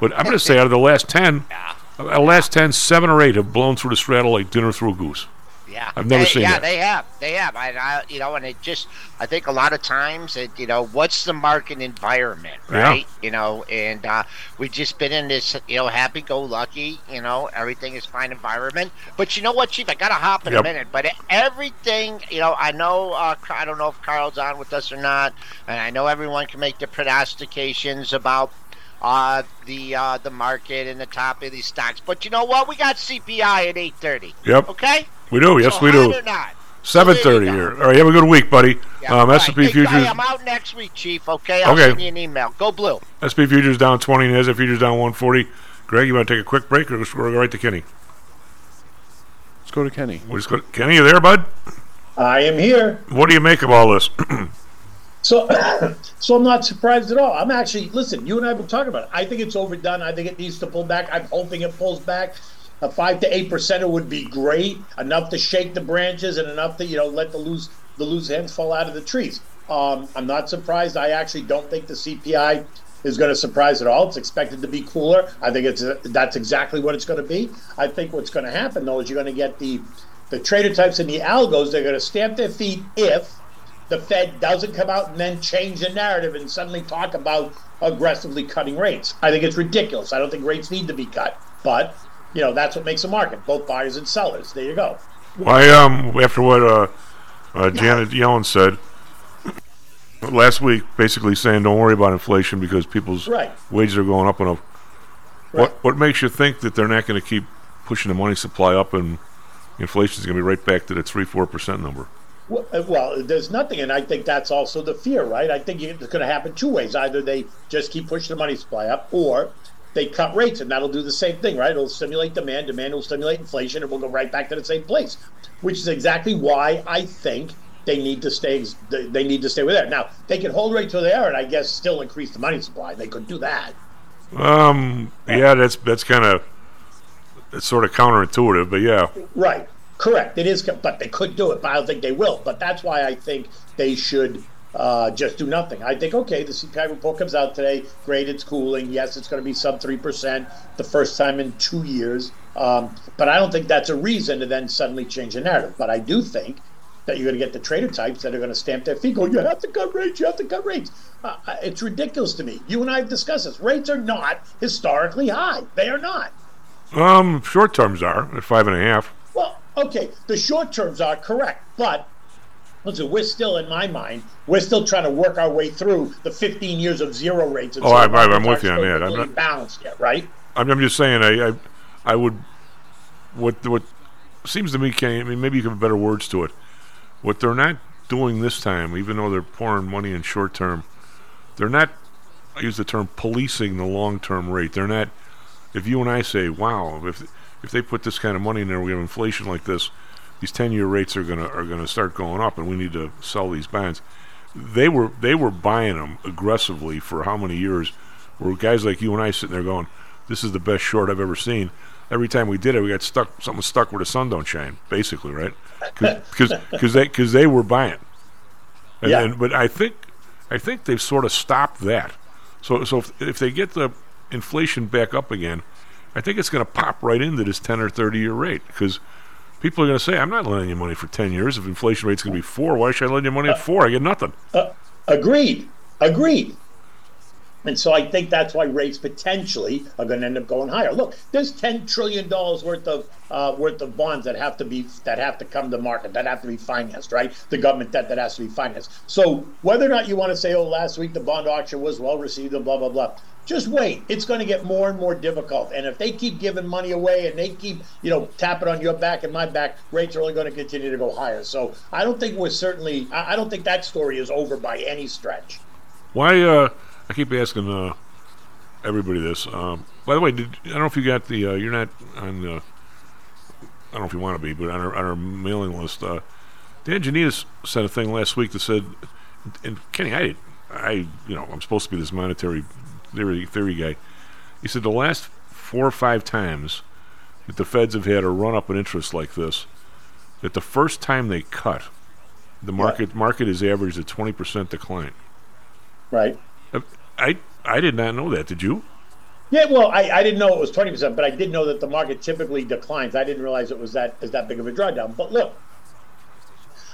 But i'm going to say out of the last 10 out of the last 10 seven or eight have blown through the straddle like dinner through a goose Yeah, I've never They- seen yeah, that. they have, they have. I, I, you know, and it just, I think a lot of times, it, you know, what's the market environment, Yeah. right? You know, and uh, we've just been in this, you know, happy-go-lucky, you know, everything is fine environment. But you know what, Chief? I gotta hop in Yep. a minute. But everything, you know, I know, uh, I don't know if Karl's on with us or not, and I know everyone can make the prognostications about uh, the uh, the market and the top of these stocks. But you know what? We got CPI at eight thirty. Yep. Okay. We do yes So we do hot or not? 7.30 here all right have a good week buddy Yeah, um. S&P Hey, futures Hey, I'm out next week, Chief. Okay, I'll Okay. send you an email. Go blue. SP futures down 20, and NASDAQ futures down 140. Greg, you want to take a quick break or we'll go right to Kenny? Let's go to Kenny. We'll just go Kenny, you there, bud? I am here. What do you make of all this? So, so I'm not surprised at all. I'm actually listen. You and I have been talking about it. I think it's overdone. I think it needs to pull back. I'm hoping it pulls back. A five to eight percent would be great, enough to shake the branches and enough to you know let the loose the loose ends fall out of the trees. Um, I'm not surprised. I actually don't think the CPI is going to surprise at all. It's expected to be cooler. I think it's that's exactly what it's going to be. I think what's going to happen though is you're going to get the the trader types and the algos. They're going to stamp their feet if the Fed doesn't come out and then change the narrative and suddenly talk about aggressively cutting rates. I think it's ridiculous. I don't think rates need to be cut, but you know that's what makes a market, both buyers and sellers. There you go. Why, um, after what uh, uh, Janet Yellen said last week, basically saying don't worry about inflation because people's Right. wages are going up and up. What what makes you think that they're not going to keep pushing the money supply up and inflation is going to be right back to the three four percent number? Uh, well, there's nothing, and I think that's also the fear, right? I think it's going to happen two ways: either they just keep pushing the money supply up, or they cut rates, and that'll do the same thing, right? It'll stimulate demand, demand will stimulate inflation, and we'll go right back to the same place. Which is exactly why I think they need to stay. They they need to stay with there. Now they can hold right to there, and I guess still increase the money supply. They could do that. Um, yeah, that's that's kind of it's sort of counterintuitive, but yeah. Right. Correct. It is, but they could do it, but I don't think they will. But that's why I think they should uh, just do nothing. I think, okay, the CPI report comes out today. Great, it's cooling. Yes, it's going to be sub 3% the first time in two years. Um, but I don't think that's a reason to then suddenly change the narrative. But I do think that you're going to get the trader types that are going to stamp their feet, go, you have to cut rates, you have to cut rates. Uh, uh, it's ridiculous to me. You and I have discussed this. Rates are not historically high. They are not. Um, short terms are at five and a half. Well, okay, the short terms are correct, but listen, we're still, in my mind, we're still trying to work our way through the 15 years of zero rates. and Oh, so I- I- I'm markets with you on that. I'm not- balanced yet, right? I'm, I'm just saying, I, I, I would, what, what seems to me, Kenny, I mean, maybe you can have better words to it. What they're not doing this time, even though they're pouring money in short term, they're not, I use the term policing the long term rate. They're not, if you and I say, wow, if, if they put this kind of money in there, we have inflation like this, these 10 year rates are gonna, are gonna start going up and we need to sell these bonds. they were they were buying them aggressively for how many years? Where guys like you and I sitting there going, "This is the best short I've ever seen." Every time we did it, we got stuck. Something was stuck where the sun don't shine, basically, right? Because they because they were buying. And, Yeah. and- but I think I think they've sort of stopped that. So so if, if they get the inflation back up again, I think it's going to pop right into this ten or thirty year rate because people are going to say, "I'm not lending you money for ten years. If inflation rate's going to be four, why should I lend you money at four? I get nothing." Uh, agreed. Agreed. And so I think that's why rates potentially are going to end up going higher. Look, there's ten trillion dollars worth of uh, worth of bonds that have to be that have to come to market that have to be financed, right? The government debt that has to be financed. So whether or not you want to say, "Oh, last week the bond auction was well received," and blah blah blah, just wait. It's going to get more and more difficult. And if they keep giving money away and they keep, you know, tapping on your back and my back, rates are only going to continue to go higher. So I don't think we're certainly. I don't think that story is over by any stretch. Why? Uh, I keep asking uh, everybody this. Um, by the way, did, I don't know if you got the. Uh, you're not on. Uh, I don't know if you want to be, but on our, on our mailing list, uh, Dan Janitas said a thing last week that said, and Kenny, I, I, you know, I'm supposed to be this monetary theory theory guy. He said the last four or five times that the Feds have had a run up in interest like this, that the first time they cut, the market market is averaged a 20 percent decline. Right. I I did not know that. Did you? Yeah, well, I, I didn't know it was twenty percent, but I did know that the market typically declines. I didn't realize it was that is that big of a drawdown. But look,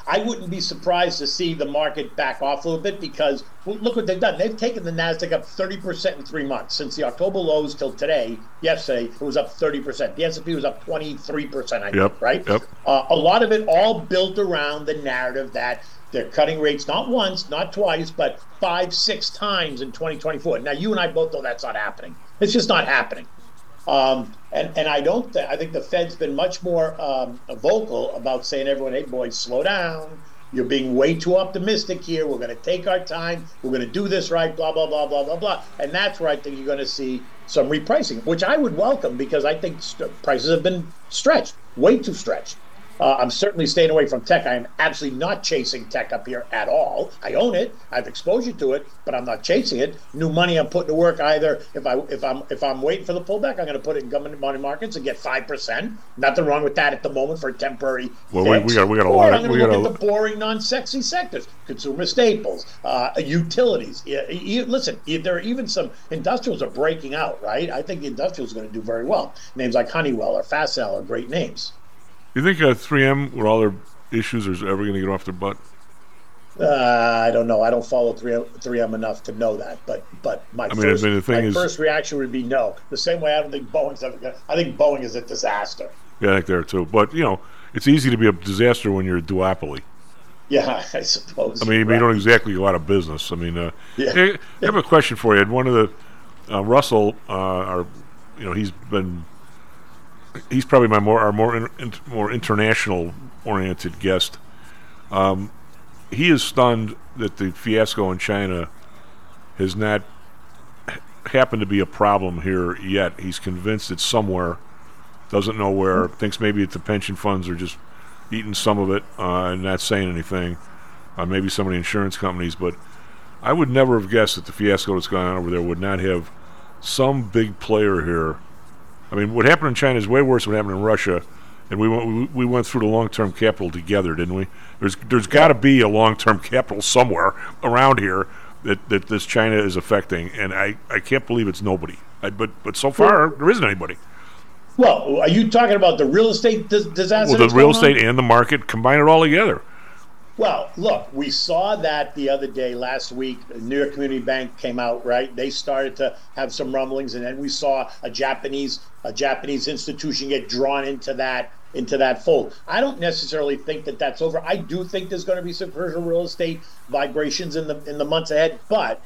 I wouldn't be surprised to see the market back off a little bit because well, look what they've done. They've taken the Nasdaq up thirty percent in three months since the October lows till today. Yesterday it was up thirty percent. The S and P was up twenty three percent. I think, right? yep. Uh, a lot of it all built around the narrative that they're cutting rates not once, not twice, but five, six times in 2024. Now, you and I both know that's not happening. It's just not happening. Um, and and I don't. Th- I think the Fed's been much more um, vocal about saying, "Everyone, hey boys, slow down. You're being way too optimistic here. We're going to take our time. We're going to do this right. Blah blah blah blah blah blah." And that's where I think you're going to see some repricing, which I would welcome because I think st- prices have been stretched, way too stretched. Uh, I'm certainly staying away from tech. I am absolutely not chasing tech up here at all. I own it. I have exposure to it, but I'm not chasing it. New money I'm putting to work either. If I if I'm if I'm waiting for the pullback, I'm going to put it in government money markets and get five percent. Nothing wrong with that at the moment for a temporary. Well, we- we got- we got a lot of- I'm going to look at the boring, non-sexy sectors, consumer staples, uh, utilities. Yeah, you, listen, there are even some industrials are breaking out. Right? I think the industrials are going to do very well. Names like Honeywell or Fastenal are great names. You think uh, 3M, with all their issues, is ever going to get off their butt? Uh, I don't know. I don't follow 3M, 3M enough to know that. But but my I mean, first I mean, my is- first reaction would be no. The same way I don't think Boeing's ever going. to I think Boeing is a disaster. Yeah, I think there too. But you know, it's easy to be a disaster when you're a duopoly. Yeah, I suppose. I mean, you don't exactly go out of business. I mean, uh, Yeah. hey, I have a question for you. And one of the uh, Russell, uh, our, you know, he's been, he's probably my more our more in, in, more international oriented guest. Um, he is stunned that the fiasco in China has not h- happened to be a problem here yet. He's convinced it's somewhere, doesn't know where. Thinks maybe that the pension funds are just eating some of it uh, and not saying anything. Uh, maybe some of the insurance companies, but I would never have guessed that the fiasco that's gone on over there would not have some big player here. I mean, what happened in China is way worse than what happened in Russia, and we went we, we went through the long term capital together, didn't we? There's there's got to be a long term capital somewhere around here that, that this China is affecting, and I, I can't believe it's nobody. I, but but so far there isn't anybody. Well, are you talking about the real estate dis- disaster? Well, the real going on? estate and the market combine it all together. Well, look, we saw that the other day, last week. New York Community Bank came out, right? They started to have some rumblings, and then we saw a Japanese a Japanese institution get drawn into that into that fold. I don't necessarily think that that's over. I do think there's going to be some commercial real estate vibrations in the in the months ahead, but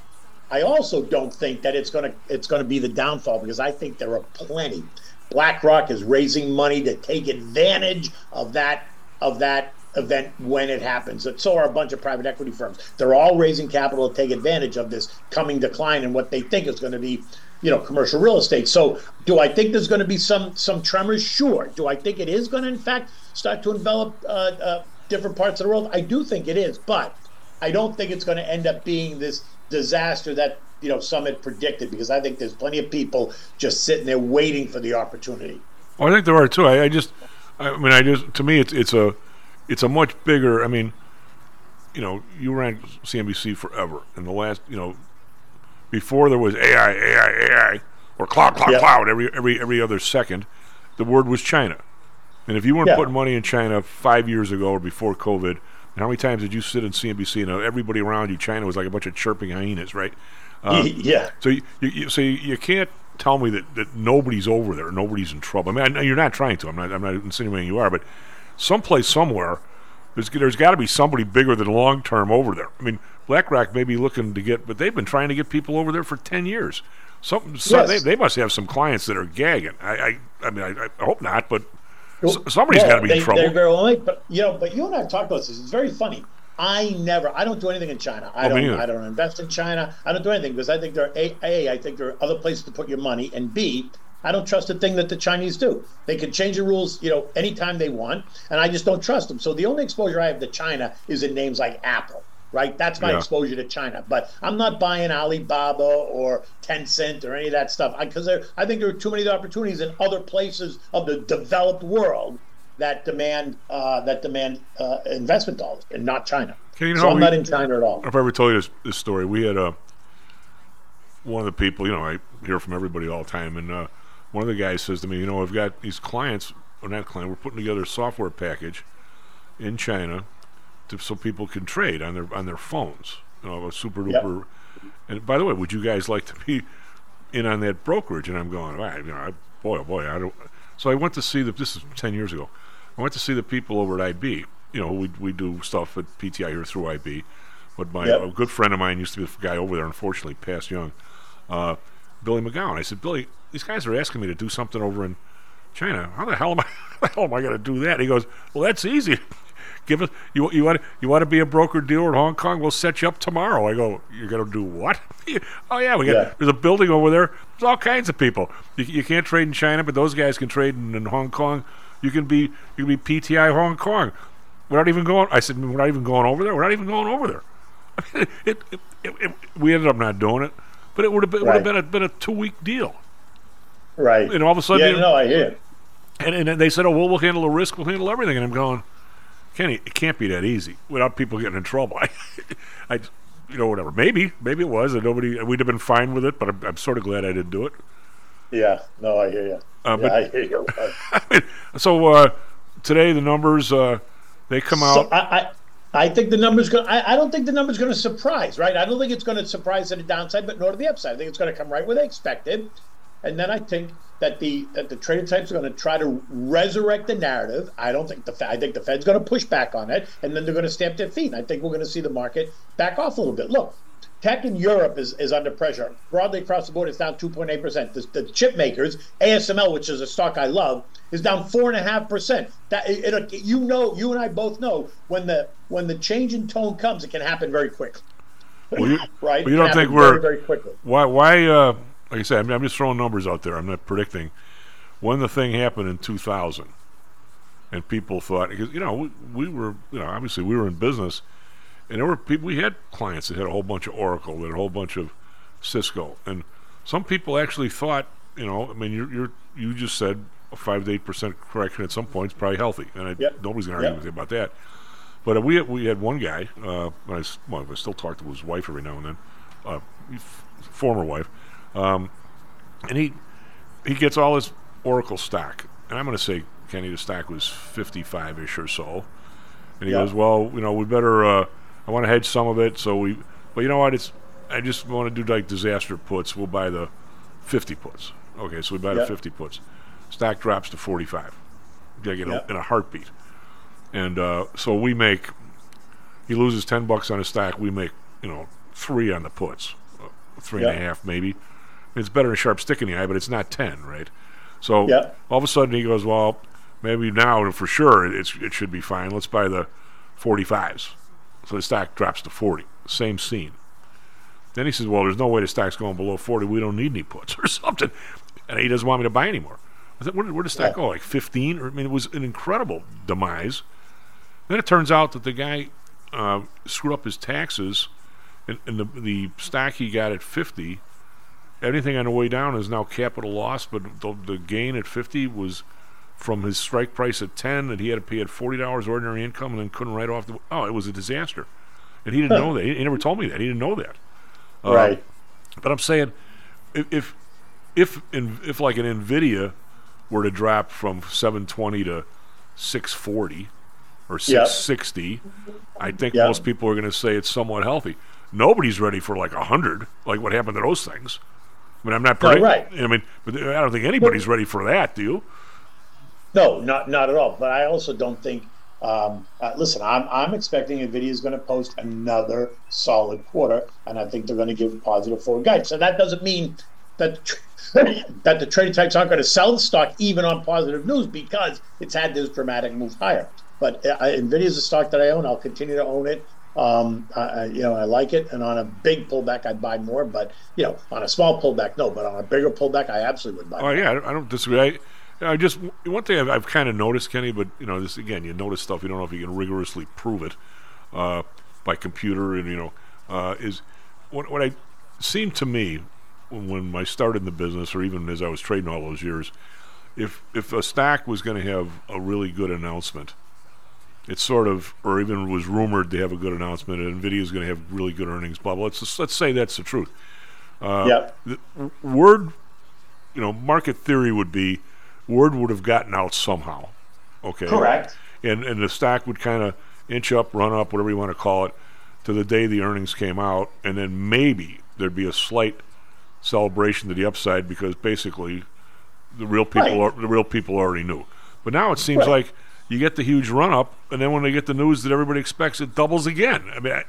I also don't think that it's going to it's going to be the downfall because I think there are plenty. BlackRock is raising money to take advantage of that of that event when it happens. And so are a bunch of private equity firms. They're all raising capital to take advantage of this coming decline in what they think is going to be, you know, commercial real estate. So, do I think there's going to be some some tremors? Sure. Do I think it is going to, in fact, start to envelop uh, uh, different parts of the world? I do think it is, but I don't think it's going to end up being this disaster that you know some had predicted because I think there's plenty of people just sitting there waiting for the opportunity. Well, I think there are too. I, I just, I mean, I just to me, it's it's a, it's a much bigger. I mean, you know, you ran CNBC forever, and the last, you know, before there was AI, AI, AI, or cloud, cloud, Yeah. cloud every every every other second, the word was China. And if you weren't Yeah. putting money in China five years ago or before COVID, how many times did you sit in CNBC and everybody around you, China was like a bunch of chirping hyenas, right? Uh, Yeah. So you, you, you so you, you can't tell me that, that nobody's over there, nobody's in trouble. I mean, I you're not trying to. I'm not. I'm not insinuating you are, but someplace somewhere, there's there's got to be somebody bigger than long term over there. I mean, BlackRock may be looking to get, but they've been trying to get people over there for ten years. Some, Yes. they, they must have some clients that are gagging. I I, I mean, I, I hope not, but Well, somebody's got to be they, in trouble. They're very well made, but you know, but you and I have talked about this. It's very funny. I never, I don't do anything in China. I Oh, don't. I don't invest in China. I don't do anything because I think there are a, a, I think there are other places to put your money, and b, I don't trust a thing that the Chinese do. They can change the rules, you know, anytime they want, and I just don't trust them. So the only exposure I have to China is in names like Apple. Right, that's my Yeah. exposure to China. But I'm not buying Alibaba or Tencent or any of that stuff because I think there are too many opportunities in other places of the developed world that demand uh, that demand uh, investment dollars, and not China. You know so I'm we- not in China at all. If I ever told you this, this story, we had uh, one of the people, you know, I hear from everybody all the time, and uh, one of the guys says to me, you know, I've got these clients, or not client, we're putting together a software package in China to, so people can trade on their on their phones, you know, a super Yep. duper. And by the way, would you guys like to be in on that brokerage? And I'm going, "Ah, you know, I, boy, oh boy, I don't. So I went to see the. This is ten years ago. I went to see the people over at IB. You know, we we do stuff at PTI here through IB. But my Yep. a good friend of mine used to be the guy over there. Unfortunately, passed young. Uh, Billy McGowan. I said, Billy, these guys are asking me to do something over in China. How the hell am I? How the hell am I going to do that? He goes, Well, that's easy. Give us you you want you want to be a broker dealer in Hong Kong? We'll set you up tomorrow. I go, You're going to do what? oh yeah, we got Yeah. there's a building over there. There's all kinds of people. You, you can't trade in China, but those guys can trade in, in Hong Kong. You can be you can be PTI Hong Kong. We're not even going. I said we're not even going over there. We're not even going over there. I mean, it, it, it, it, we ended up not doing it, but it would have been, Right. been a been a two week deal. Right. And all of a sudden, yeah, you- no, I hear. And, and then they said, "Oh, well, we'll handle the risk. We'll handle everything." And I'm going, Kenny, it can't be that easy without people getting in trouble. I, I you know, whatever. Maybe, maybe it was, and nobody. We'd have been fine with it, but I'm, I'm sort of glad I didn't do it. Yeah, no, I hear you. Uh, yeah, but- I hear you. So uh, today the numbers uh, they come out. So I, I, I think the number's going. I, don't think the number's going to surprise. Right. I don't think it's going to surprise to the downside, but nor to the upside. I think it's going to come right where they expected, and then I think that the that the trader types are going to try to resurrect the narrative. I don't think the I think the Fed's going to push back on it, and then they're going to stamp their feet. And I think we're going to see the market back off a little bit. Look. Tech in Europe is, is under pressure. Broadly across the board, it's down 2.8%. The, the chip makers, ASML, which is a stock I love, is down 4.5%. That it, it, You know, you and I both know when the when the change in tone comes, it can happen very quickly. Well, you, Right? well, you don't think we're very, very quickly. why? Why? Uh, like I said, I mean, I'm just throwing numbers out there. I'm not predicting when the thing happened in 2000, and people thought because you know we, we were you know obviously we were in business, and there were people we had clients that had a whole bunch of Oracle, that had a whole bunch of Cisco, and some people actually thought you know I mean you're, you're you just said a five to eight percent correction at some point is probably healthy, and I, Yep. nobody's going to argue Yep. with you about that. But uh, we we had one guy. Uh, I, well, I still talk to his wife every now and then, uh, f- former wife, um, and he he gets all his Oracle stock, and I'm going to say Kenny the stock was 55 ish or so, and he Yeah. goes, well, you know, we better. Uh, I want to hedge some of it, so we. But you know what? It's I just want to do like disaster puts. We'll buy the 50 puts. Okay, so we buy the 50 puts. Stock drops to 45. Like in, Yeah. a, in a heartbeat. And uh, so we make, he loses 10 bucks on his stock. We make, you know, three on the puts, uh, three and a half maybe. It's better than a sharp stick in the eye, but it's not 10, right? So all of a sudden he goes, well, maybe now for sure it's, it should be fine. Let's buy the 45s. So the stock drops to 40. Same scene. Then he says, well, there's no way the stock's going below 40. We don't need any puts or something. And he doesn't want me to buy anymore. I said, where did, where did the stock Yeah. go? Like 15? Or, I mean, it was an incredible demise. Then it turns out that the guy uh, screwed up his taxes, and, and the the stock he got at 50, everything on the way down is now capital loss, but the, the gain at 50 was from his strike price at 10 that he had to pay at $40 ordinary income and then couldn't write off the. Oh, it was a disaster. And he didn't know that. He, he never told me that. He didn't know that. Uh, Right. But I'm saying, if if if, in, if like an Nvidia were to drop from 720 to 640 or Yeah. 660, I think Yeah. most people are going to say it's somewhat healthy. Nobody's ready for like 100, like what happened to those things. I mean, I'm not. No, right. I mean, but I don't think anybody's ready for that. Do you? No, not not at all. But I also don't think. Um, uh, listen, I'm I'm expecting Nvidia is going to post another solid quarter, and I think they're going to give positive forward guidance. So that doesn't mean that that the trading types aren't going to sell the stock even on positive news because it's had this dramatic move higher. But uh, Nvidia is a stock that I own. I'll continue to own it. Um, I, you know, I like it, and on a big pullback, I'd buy more. But you know, on a small pullback, no. But on a bigger pullback, I absolutely would buy. Oh more. yeah, I don't, I don't disagree. I, I just one thing I've, I've kind of noticed, Kenny, but you know, this again, you notice stuff you don't know if you can rigorously prove it uh, by computer, and you know, uh, is what what I seemed to me when, when I started in the business, or even as I was trading all those years, if if a stock was going to have a really good announcement, it sort of, or even was rumored to have a good announcement, and Nvidia is going to have really good earnings. Blah blah. Let's just, let's say that's the truth. Uh, Yep. the word, you know, market theory would be word would have gotten out somehow. Okay. Correct. And and the stock would kind of inch up, run up, whatever you want to call it, to the day the earnings came out, and then maybe there'd be a slight celebration to the upside because basically the real people Right. are, the real people already knew. But now it seems Right. like you get the huge run up, and then when they get the news that everybody expects, it doubles again. I mean, I,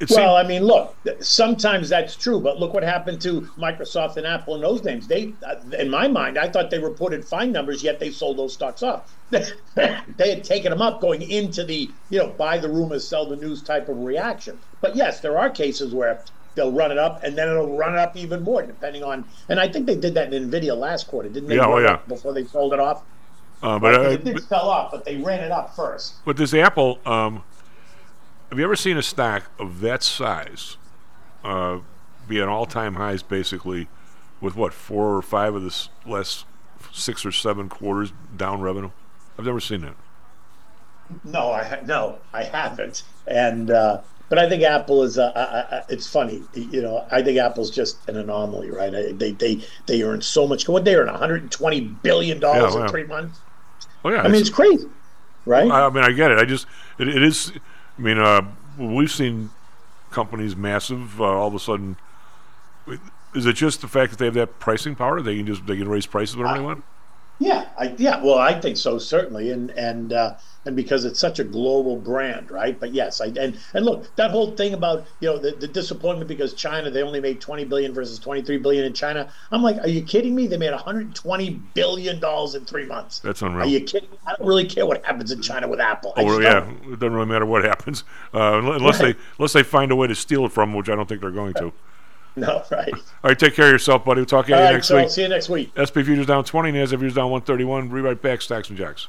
it well, I mean, look, sometimes that's true, but look what happened to Microsoft and Apple and those names. They, uh, in my mind, I thought they reported fine numbers, yet they sold those stocks off. they had taken them up going into the, you know, buy the rumors, sell the news type of reaction. But yes, there are cases where they'll run it up and then it'll run it up even more, depending on. And I think they did that in Nvidia last quarter, didn't they? Yeah, oh, yeah. Before they sold it off. uh, but, uh, it did sell off, but they ran it up first. But this Apple, um, have you ever seen a stock of that size uh, be at all-time highs, basically, with what four or five of the last six or seven quarters down revenue? I've never seen that. No, I no, I haven't. And uh, but I think Apple is. Uh, I, I, it's funny, you know. I think Apple's just an anomaly, right? I, they they they earn so much. What they earn 120 billion dollars Yeah, in wow. three months. Oh yeah, I mean, it's crazy, right? I, I mean, I get it. I just it, it is. I mean, uh, we've seen companies massive. Uh, all of a sudden, is it just the fact that they have that pricing power? They can just they can raise prices whenever they want. Yeah, I, yeah. Well, I think so certainly, and and uh, and because it's such a global brand, right? But yes, I and and look, that whole thing about you know the, the disappointment because China they only made 20 billion versus 23 billion in China. I'm like, are you kidding me? They made 120 billion dollars in three months. That's unreal. Are you kidding? I don't really care what happens in China with Apple. Oh yeah, don't. it doesn't really matter what happens, uh, unless Right. they unless they find a way to steal it from, 'em, which I don't think they're going to. No, right. All right, take care of yourself, buddy. We'll talk to you All right, next so week. see you next week. SP futures down 20, NASDAQ futures down 131. Be right back, Stocks and Jocks.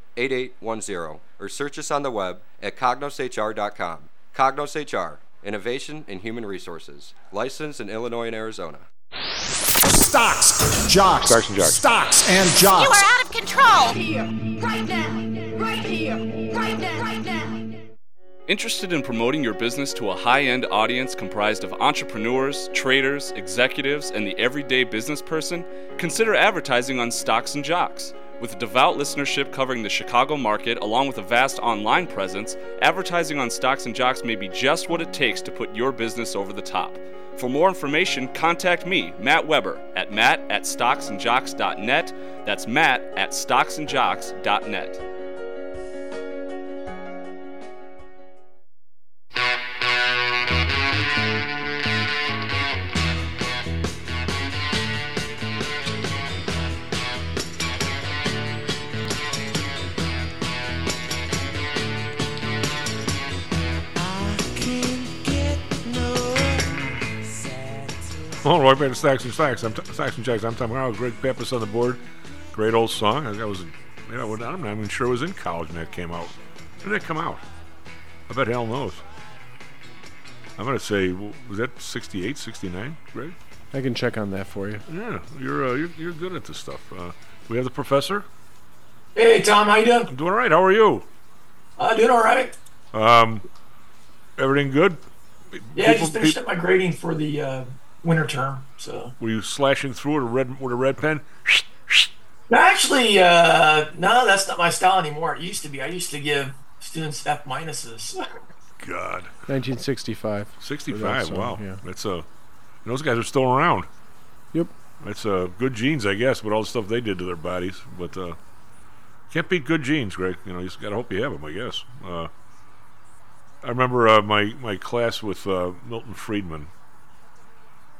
8810 or search us on the web at cognoshr.com. Cognos HR, Innovation in Human Resources, licensed in Illinois and Arizona. Stocks, jocks, Stocks and jocks. stocks and You are out of control. Here, right now, right here, right now, right now. Interested in promoting your business to a high end audience comprised of entrepreneurs, traders, executives, and the everyday business person? Consider advertising on Stocks and Jocks. With devout listenership covering the Chicago market, along with a vast online presence, advertising on Stocks and Jocks may be just what it takes to put your business over the top. For more information, contact me, Matt Weber, at matt at stocksandjocks.net. That's matt at stocksandjocks.net. Well, right back to Stacks and Stacks. I'm t- Stocks and Jocks. I'm Tom Hoel. Greg Pappas on the board. Great old song. I, I was, you know, I'm not even sure it was in college when that came out. When did it come out? I bet Hal knows. I'm going to say, was that 68, 69, Greg? I can check on that for you. Yeah, you're uh, you're, you're good at this stuff. Uh, we have the professor. Hey Tom, how you doing? I'm doing all right. How are you? I'm uh, doing all right. Um, everything good? Yeah, I just finished up my grading for the uh, winter term. So were you slashing through it with a red with a red pen? actually, uh, no, that's not my style anymore. It used to be. I used to give students F minuses. God. 1965. 65. song, wow. yeah. That's a. those guys are still around. Yep. That's uh, good genes, I guess, with all the stuff they did to their bodies. But uh, can't beat good genes, Greg. You know, you just gotta hope you have them, I guess. Uh, I remember uh, my my class with uh, Milton Friedman.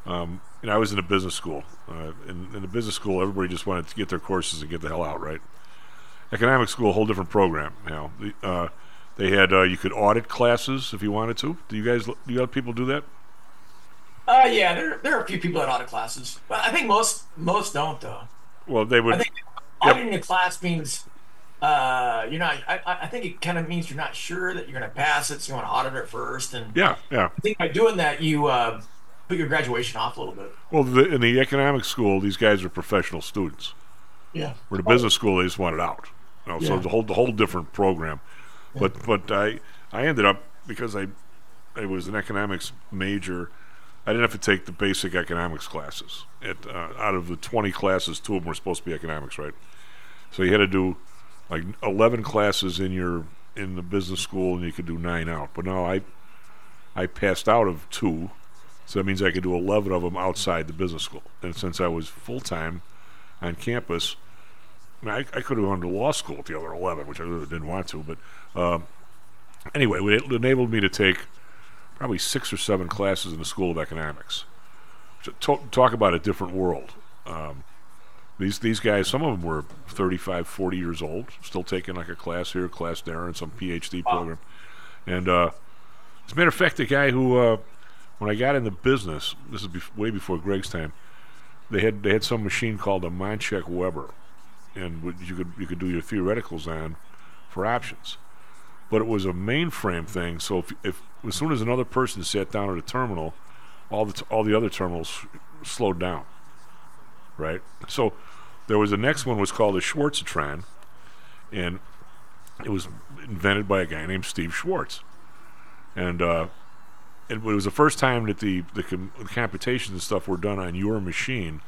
Um, you know, I was in a business school. Uh, in, in the business school, everybody just wanted to get their courses and get the hell out, right? Economic school, a whole different program. You know, the, uh, they had uh, you could audit classes if you wanted to. Do you guys? Do you have people do that? Uh, yeah, there, there are a few people that audit classes, but I think most most don't though. Well, they would. I think auditing a class means uh, you're not. I, I think it kind of means you're not sure that you're going to pass it, so you want to audit it first. And Yeah, yeah. I think by doing that, you uh, put your graduation off a little bit. Well, the, in the economic school, these guys are professional students. Yeah. Where the business school, they just wanted out. You know, So Yeah. it's a whole, the whole different program. But but I I ended up because I I was an economics major. I didn't have to take the basic economics classes. It, uh, out of the 20 classes, two of them were supposed to be economics, right? So you had to do like 11 classes in your in the business school, and you could do nine out. But no, I I passed out of two, so that means I could do 11 of them outside the business school. And since I was full time on campus, I, mean, I, I could have gone to law school with the other 11, which I really didn't want to. But um, anyway, it enabled me to take probably six or seven classes in the School of Economics. To talk about a different world. Um, these these guys, some of them were 35, 40 years old, still taking like a class here, a class there, and some PhD program. And uh, as a matter of fact, the guy who, uh, when I got into business, this is way before Greg's time, they had they had some machine called a Monchik Weber, and you could you could do your theoreticals on for options. But it was a mainframe thing, so if, if as soon as another person sat down at a terminal, all the t- all the other terminals slowed down. Right. So there was the next one was called the Schwartzatron, and it was invented by a guy named Steve Schwartz, and uh, it was the first time that the the, com- the computations and stuff were done on your machine.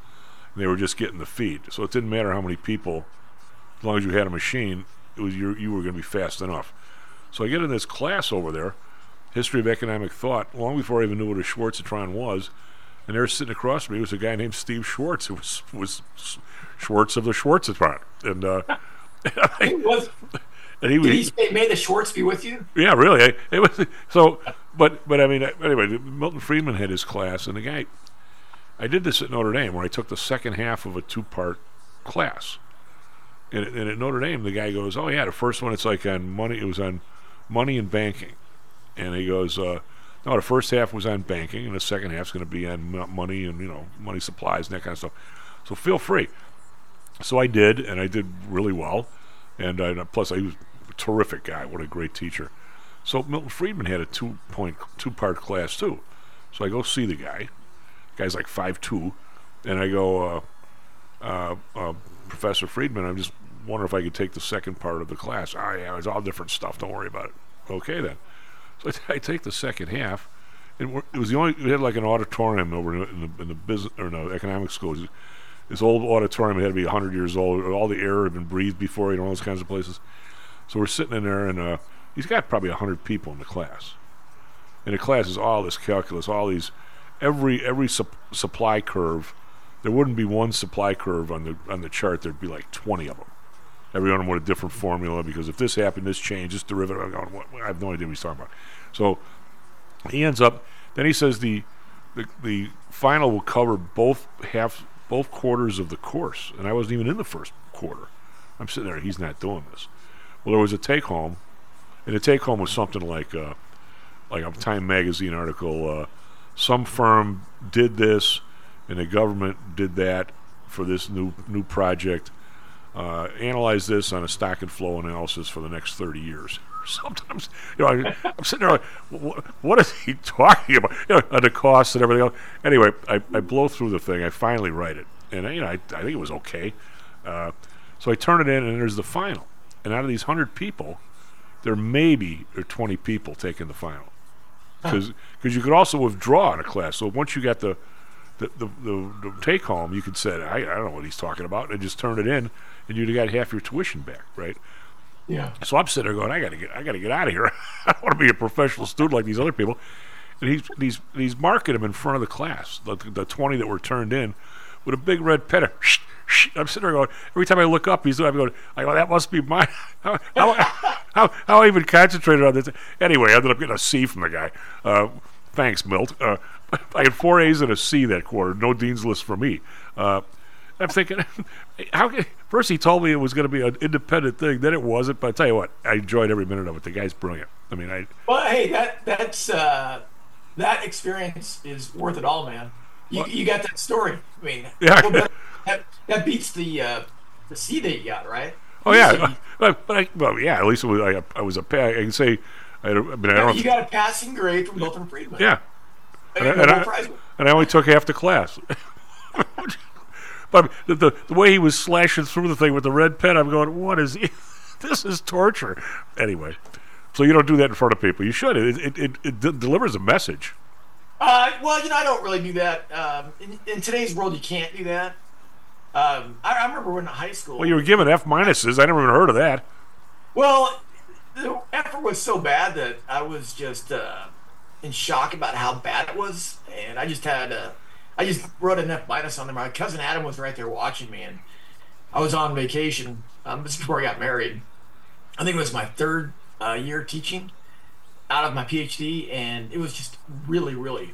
And they were just getting the feed, so it didn't matter how many people, as long as you had a machine, it was you you were going to be fast enough. So I get in this class over there, history of economic thought, long before I even knew what a Schwartzatron was. And there sitting across from me was a guy named Steve Schwartz, who was was Schwartz of the Schwartzatron, and uh, was, and he, did he he say, "May the Schwartz be with you"? yeah, really. I, it was so, but but I mean, anyway, Milton Friedman had his class, and the guy, I did this at Notre Dame, where I took the second half of a two-part class, and, and at Notre Dame, the guy goes, "Oh yeah, the first one it's like on money. It was on money and banking," and he goes, uh, "No, the first half was on banking, and the second half's going to be on money and you know money supplies and that kind of stuff. So feel free." So I did, and I did really well, and I, plus I was a terrific guy. What a great teacher. So Milton Friedman had a two point two part class too. So I go see the guy. Guy's like five two, and I go, uh, uh, uh, Professor Friedman. I'm just wondering if I could take the second part of the class. Ah, yeah, it's all different stuff. Don't worry about it. Okay then. So I, t- I take the second half, and it was the only we had like an auditorium over in the, in the, in the business or no economic school. This old auditorium had to be 100 years old. All the air had been breathed before, you know, all those kinds of places. So we're sitting in there, and uh, he's got probably 100 people in the class. And the class is all this calculus, all these, every every sup- supply curve. There wouldn't be one supply curve on the on the chart. There'd be like 20 of them. Every one of them with a different formula because if this happened, this changed, this derivative. I have no idea what he's talking about. So he ends up. Then he says the the, the final will cover both half both quarters of the course, and I wasn't even in the first quarter. I'm sitting there. He's not doing this. Well, there was a take home, and the take home was something like uh, like a Time magazine article. Uh, some firm did this, and the government did that for this new new project. Uh, analyze this on a stock and flow analysis for the next 30 years. Sometimes, you know, I, I'm sitting there like, what, what is he talking about? You know, the costs and everything else. Anyway, I, I blow through the thing. I finally write it, and you know, I, I think it was okay. Uh, so I turn it in, and there's the final. And out of these hundred people, there maybe are uh, 20 people taking the final because you could also withdraw in a class. So once you got the the, the, the, the take home, you could say, I, I don't know what he's talking about, and just turn it in, and you'd have got half your tuition back, right? Yeah. So I'm sitting there going, I gotta get, I gotta get out of here. I don't want to be a professional student like these other people. And he's he's he's marking them in front of the class, the, the 20 that were turned in, with a big red pen. I'm sitting there going, every time I look up, he's I'm going, I go, that must be mine. How, how, how, how I even concentrated on this? Anyway, I ended up getting a C from the guy. Uh, thanks, Milt. Uh, I had four A's and a C that quarter. No dean's list for me. Uh, I'm thinking, how? Can, first he told me it was going to be an independent thing, then it wasn't. But I tell you what, I enjoyed every minute of it. The guy's brilliant. I mean, I. Well, hey, that that's uh, that experience is worth it all, man. You, you got that story. I mean, Yeah. that, that, that beats the uh, the C that you got, right? Oh yeah, but, but I, well, yeah. At least it was, I, I was a. I can say, I, I mean, I don't. you got a passing grade from Milton Friedman. Yeah. And, I, And I, and I only took half the class. but the, the the way he was slashing through the thing with the red pen, I'm going, what is he? this is torture. Anyway, so you don't do that in front of people. You should. It it, it, it de- delivers a message. Uh, well, you know, I don't really do that. Um, in, in today's world, you can't do that. Um, I, I remember when in high school. Well, you were given F minuses. I never even heard of that. Well, the effort was so bad that I was just uh, in shock about how bad it was, and I just had uh, I just wrote an F minus on there. My cousin Adam was right there watching me, and I was on vacation. Um, this is before I got married. I think it was my third uh, year teaching out of my PhD, and it was just really, really.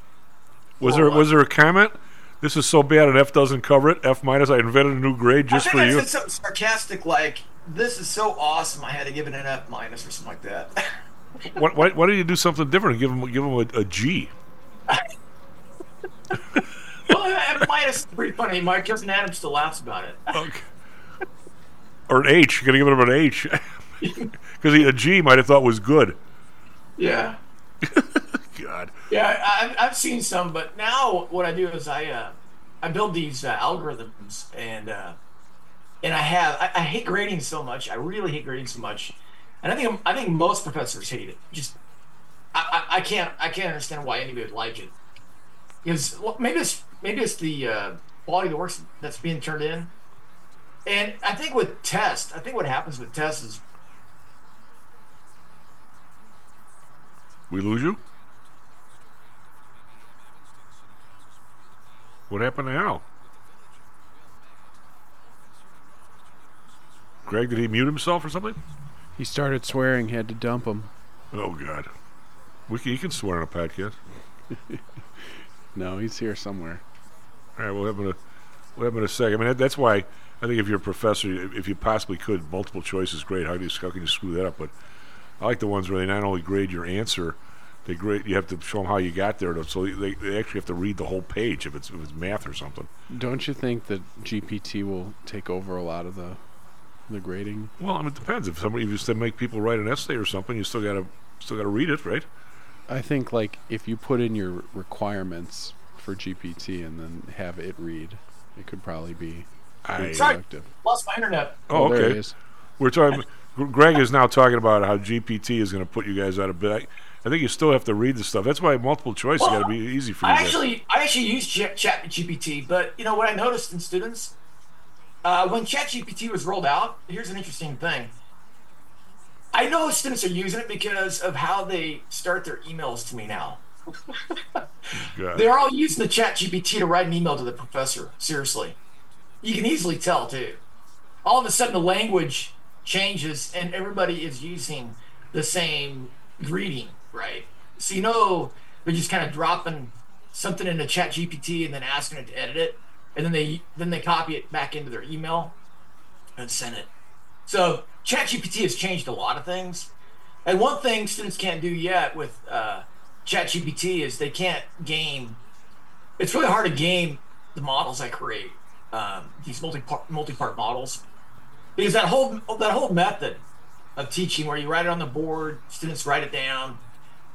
Was there was there a comment? This is so bad, an F doesn't cover it. F minus. I invented a new grade just I for I you. said something sarcastic like, "This is so awesome, I had to give it an F minus" or something like that. why, why, why don't you do something different? and Give him give him a, a G. well, F minus is pretty funny. My cousin Adam still laughs about it. Okay. Or an H. You're gonna give him an H because a G might have thought was good. Yeah. Yeah, I've, I've seen some, but now what I do is I uh, I build these uh, algorithms and uh, and I have I, I hate grading so much. I really hate grading so much, and I think I think most professors hate it. Just I, I, I can't I can't understand why anybody would like it. Because well, maybe it's maybe it's the uh, quality of the work that's being turned in, and I think with tests, I think what happens with tests is We lose you. What happened to Hal? Greg, did he mute himself or something? He started swearing, had to dump him. Oh God, we can, he can swear on a podcast. No, he's here somewhere. All right, we'll have him in a we'll have him in a second. I mean, that, that's why I think if you're a professor, if you possibly could, multiple choice is great. How do you how can you screw that up? But I like the ones where they not only grade your answer, they grade you have to show them how you got there. So they, they actually have to read the whole page if it's if it's math or something. Don't you think that GPT will take over a lot of the the grading? Well, I mean, it depends. If somebody used to make people write an essay or something, you still gotta still gotta read it, right? I think like if you put in your requirements for GPT and then have it read, it could probably be I- sorry, productive. lost my internet. Oh, there it okay. is. We're talking. Greg is now talking about how GPT is going to put you guys out of bed. I think you still have to read the stuff. That's why multiple choice Well, got to be easy for you. I to- actually, I actually use Chat, Chat GPT, but you know what I noticed in students uh, when ChatGPT was rolled out. Here's an interesting thing. I know students are using it because of how they start their emails to me now. They're all using the Chat GPT to write an email to the professor. Seriously, you can easily tell too. All of a sudden, the language changes, and everybody is using the same greeting, right? So you know they're just kind of dropping something into Chat GPT and then asking it to edit it, and then they then they copy it back into their email and send it. So Chat GPT has changed a lot of things, and one thing students can't do yet with uh, Chat GPT is they can't game. It's really hard to game the models I create, um, these multi-part, multi-part models, because that whole that whole method of teaching, where you write it on the board, students write it down,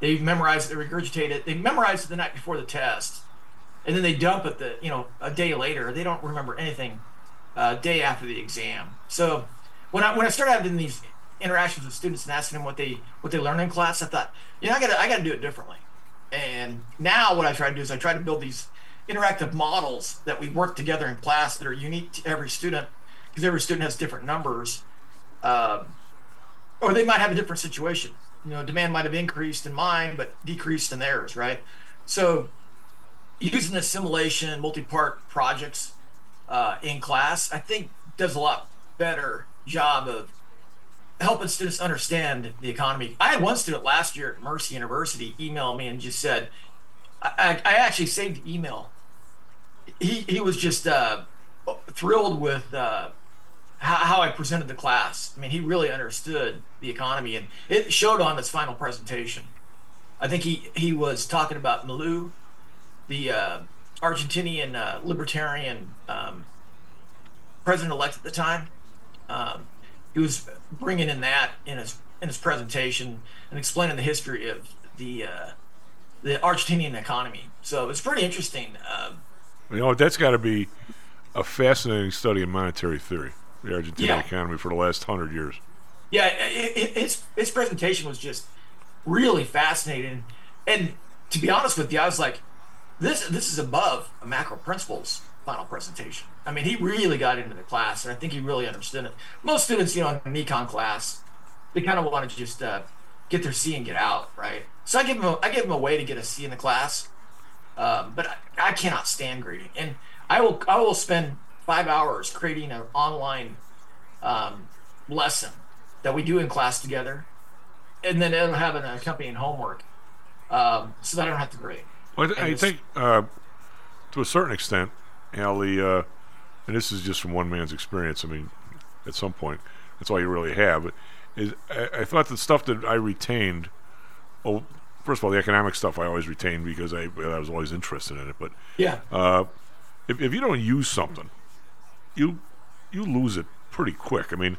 they memorize it, they regurgitate it, they memorize it the night before the test, and then they dump it the you know a day later. They don't remember anything uh, day after the exam. So when I when I started having these interactions with students and asking them what they what they learn in class, I thought, you know, I got to I got to do it differently. And now what I try to do is I try to build these interactive models that we work together in class that are unique to every student because every student has different numbers, um, or they might have a different situation. You know, demand might have increased in mine but decreased in theirs, right? So using the simulation multi-part projects uh, in class, I think does a lot better job of helping students understand the economy. I had one student last year at Mercy University email me and just said, I, I actually saved email. He, he was just uh, thrilled with uh, how, I presented the class. I mean, he really understood the economy, and it showed on his final presentation. I think he, he was talking about Milei, the uh, Argentinian uh, libertarian um, president elect at the time. Um, he was bringing in that in his in his presentation and explaining the history of the uh, the Argentinian economy. So it's pretty interesting. Um, You know, that's got to be a fascinating study in monetary theory, the Argentinian Yeah. economy for the last hundred years. yeah, it, it, his his presentation was just really fascinating. And to be honest with you, I was like, this this is above a macro principles final presentation. I mean, he really got into the class, and I think he really understood it. Most students, you know, in an econ class, they kind of want to just uh, get their C and get out, right? So I give them a, I give them a way to get a C in the class, um, but I, I cannot stand grading, and I will I will spend five hours creating an online um, lesson that we do in class together, and then it'll have an accompanying homework, um, so that I don't have to grade. Well, I, And I think uh, to a certain extent, Hal, the uh, and this is just from one man's experience. I mean, at some point, that's all you really have. Is I, I thought the stuff that I retained. Oh, first of all, the economic stuff I always retained because I, I was always interested in it. But Yeah. uh, if if you don't use something, you you lose it pretty quick. I mean,